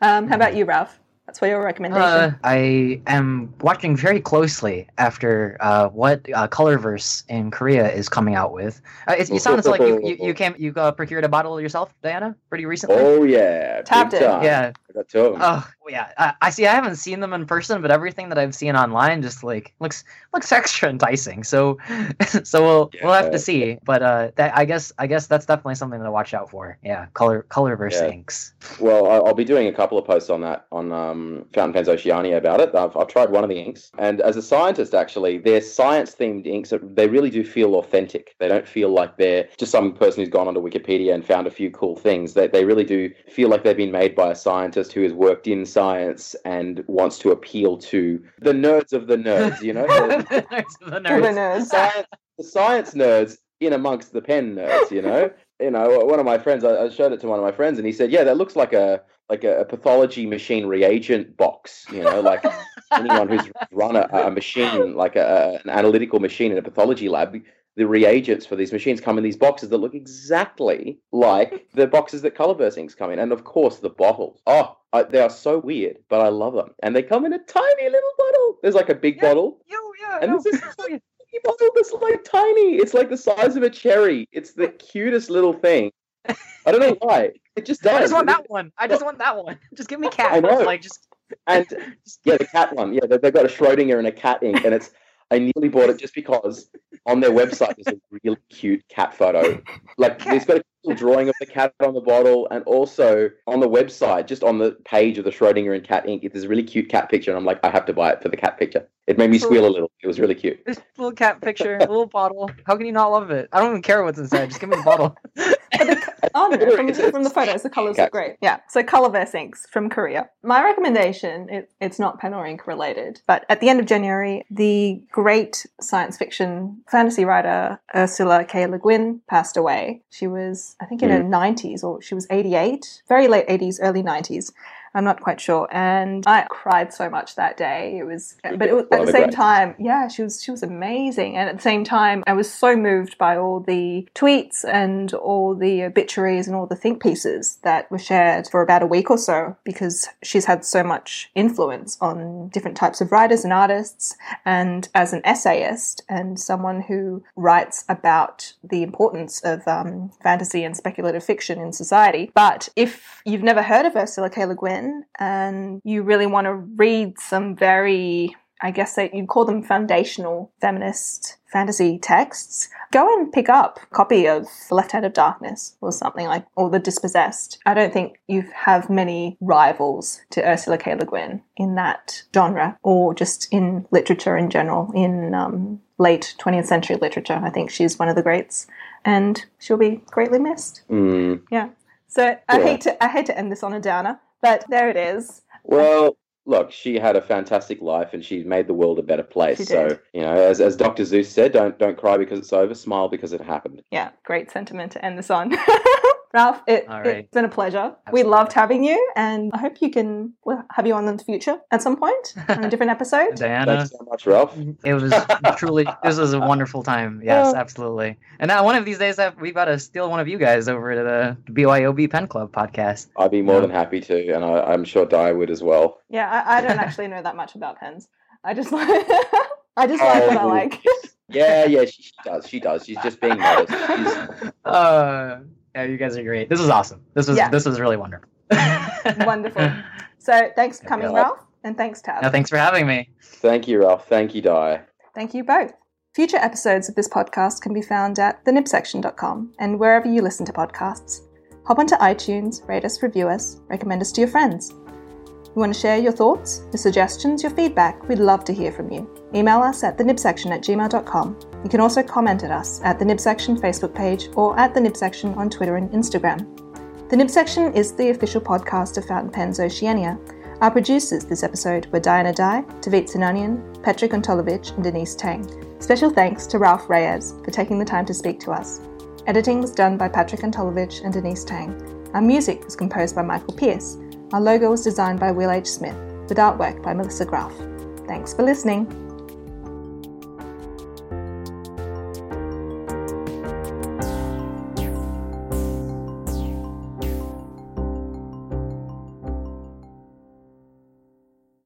Um, how about you, Ralph? That's for your recommendation. Uh, I am watching very closely after uh, what uh, Colorverse in Korea is coming out with. Uh, it, it sounds like you you, you came you uh, procured a bottle yourself, Diana, pretty recently. Oh, yeah. Tapped it. time. Yeah. I got two. Oh yeah, I, I see. I haven't seen them in person, but everything that I've seen online just like looks looks extra enticing. So, so we'll we'll have to see. But uh, that I guess I guess that's definitely something to watch out for. Yeah, color Colorverse Yeah. inks. Well, I- I'll be doing a couple of posts on that on um, Um, Fountain Pens Oceania about it. I've, I've tried one of the inks, and as a scientist, actually, they're science-themed inks. They really do feel authentic. They don't feel like they're just some person who's gone onto Wikipedia and found a few cool things. They, they really do feel like they've been made by a scientist who has worked in science and wants to appeal to the nerds of the nerds. You know, the, Nerds of the For the nerds. nerds. science, the science nerds in amongst the pen nerds. You know, you know. One of my friends, I, I showed it to one of my friends, and he said, "Yeah, that looks like a like a, a pathology machine reagent box. You know, like anyone who's run a, a machine, like a, an analytical machine in a pathology lab." The reagents for these machines come in these boxes that look exactly like the boxes that Colorverse inks come in, and of course the bottles. Oh, I, they are so weird, but I love them, and they come in a tiny little bottle. There's like a big Yeah. bottle, Yo, yeah, and no. this is a tiny bottle that's like tiny. It's like the size of a cherry. It's the cutest little thing. I don't know why. It just does. I just want that one. I just want that one. Just give me cat. I know. Like just And yeah, the cat one. Yeah, they- they've got a Schrodinger and a cat ink, and it's. I nearly bought it just because on their website there's a really cute cat photo. Like it's got a little drawing of the cat on the bottle, and also on the website, just on the page of the Schrodinger and cat ink, there's a really cute cat picture, and I'm like, I have to buy it for the cat picture. It made me squeal a little. It was really cute. this little cat picture, a little bottle. How can you not love it? I don't even care what's inside. Just give me the bottle. Oh, no, from, from the photos, the colours Yeah. look great. Yeah, so Colorverse inks from Korea. My recommendation, it, it's not pen or ink related, but at the end of January, the great science fiction fantasy writer Ursula K. Le Guin passed away. She was, I think, in her hmm. 90s, or she was 88, very late 80s, early 90s. I'm not quite sure. And I cried so much that day. It was, but it was, at the same time, yeah, she was she was amazing. And at the same time, I was so moved by all the tweets and all the obituaries and all the think pieces that were shared for about a week or so because she's had so much influence on different types of writers and artists. And as an essayist and someone who writes about the importance of um, fantasy and speculative fiction in society. But if you've never heard of Ursula K. Le Guin and you really want to read some very I guess that you'd call them foundational feminist fantasy texts. Go and pick up a copy of The Left Hand of Darkness or something like, or The Dispossessed. I don't think you have many rivals to Ursula K. Le Guin in that genre or just in literature in general, in um, late 20th century literature. I think she's one of the greats and she'll be greatly missed. Mm. Yeah. So I Yeah. hate to I hate to end this on a downer, but there it is. Well, look, she had a fantastic life and she made the world a better place. So, you know, as, as Dr. Seuss said, don't don't cry because it's over, smile because it happened. Yeah, great sentiment to end this on. Ralph, it, All right. it's been a pleasure. We loved having you, and I hope you can we'll have you on in the future at some point on a different episode. Diana, Thanks so much, Ralph. it was truly this was a wonderful time. Yes, absolutely. And now one of these days, I've- we've got to steal one of you guys over to the BYOB Pen Club podcast. I'd be more Yeah. than happy to, and I, I'm sure Di would as well. Yeah, I, I don't actually know that much about pens. I just like I just like what I Oh. like. Yeah, yeah, she, she does. She does. She's just being modest. She's, Uh, yeah, you guys are great. This is awesome. This was Yeah. this was really wonderful. Wonderful. So thanks for coming, Ralph, and thanks, Tav. No, thanks for having me. thank you, Ralph. Thank you, Di. Thank you both. Future episodes of this podcast can be found at thenibsection.com and wherever you listen to podcasts. Hop onto iTunes, rate us, review us, recommend us to your friends. You want to share your thoughts, your suggestions, your feedback? We'd love to hear from you. Email us at thenibsection at gmail.com. You can also comment at us at the Nibsection Facebook page or at the Nibsection on Twitter and Instagram. The Nib Section is the official podcast of Fountain Pens Oceania. Our producers this episode were Diana Dai, Taveet Sinanian, Patrick Antolovich, and Denise Tang. Special thanks to Ralph Reyes for taking the time to speak to us. Editing was done by Patrick Antolovich and Denise Tang. Our music was composed by Michael Pierce. Our logo was designed by Will H. Smith, with artwork by Melissa Graff. Thanks for listening.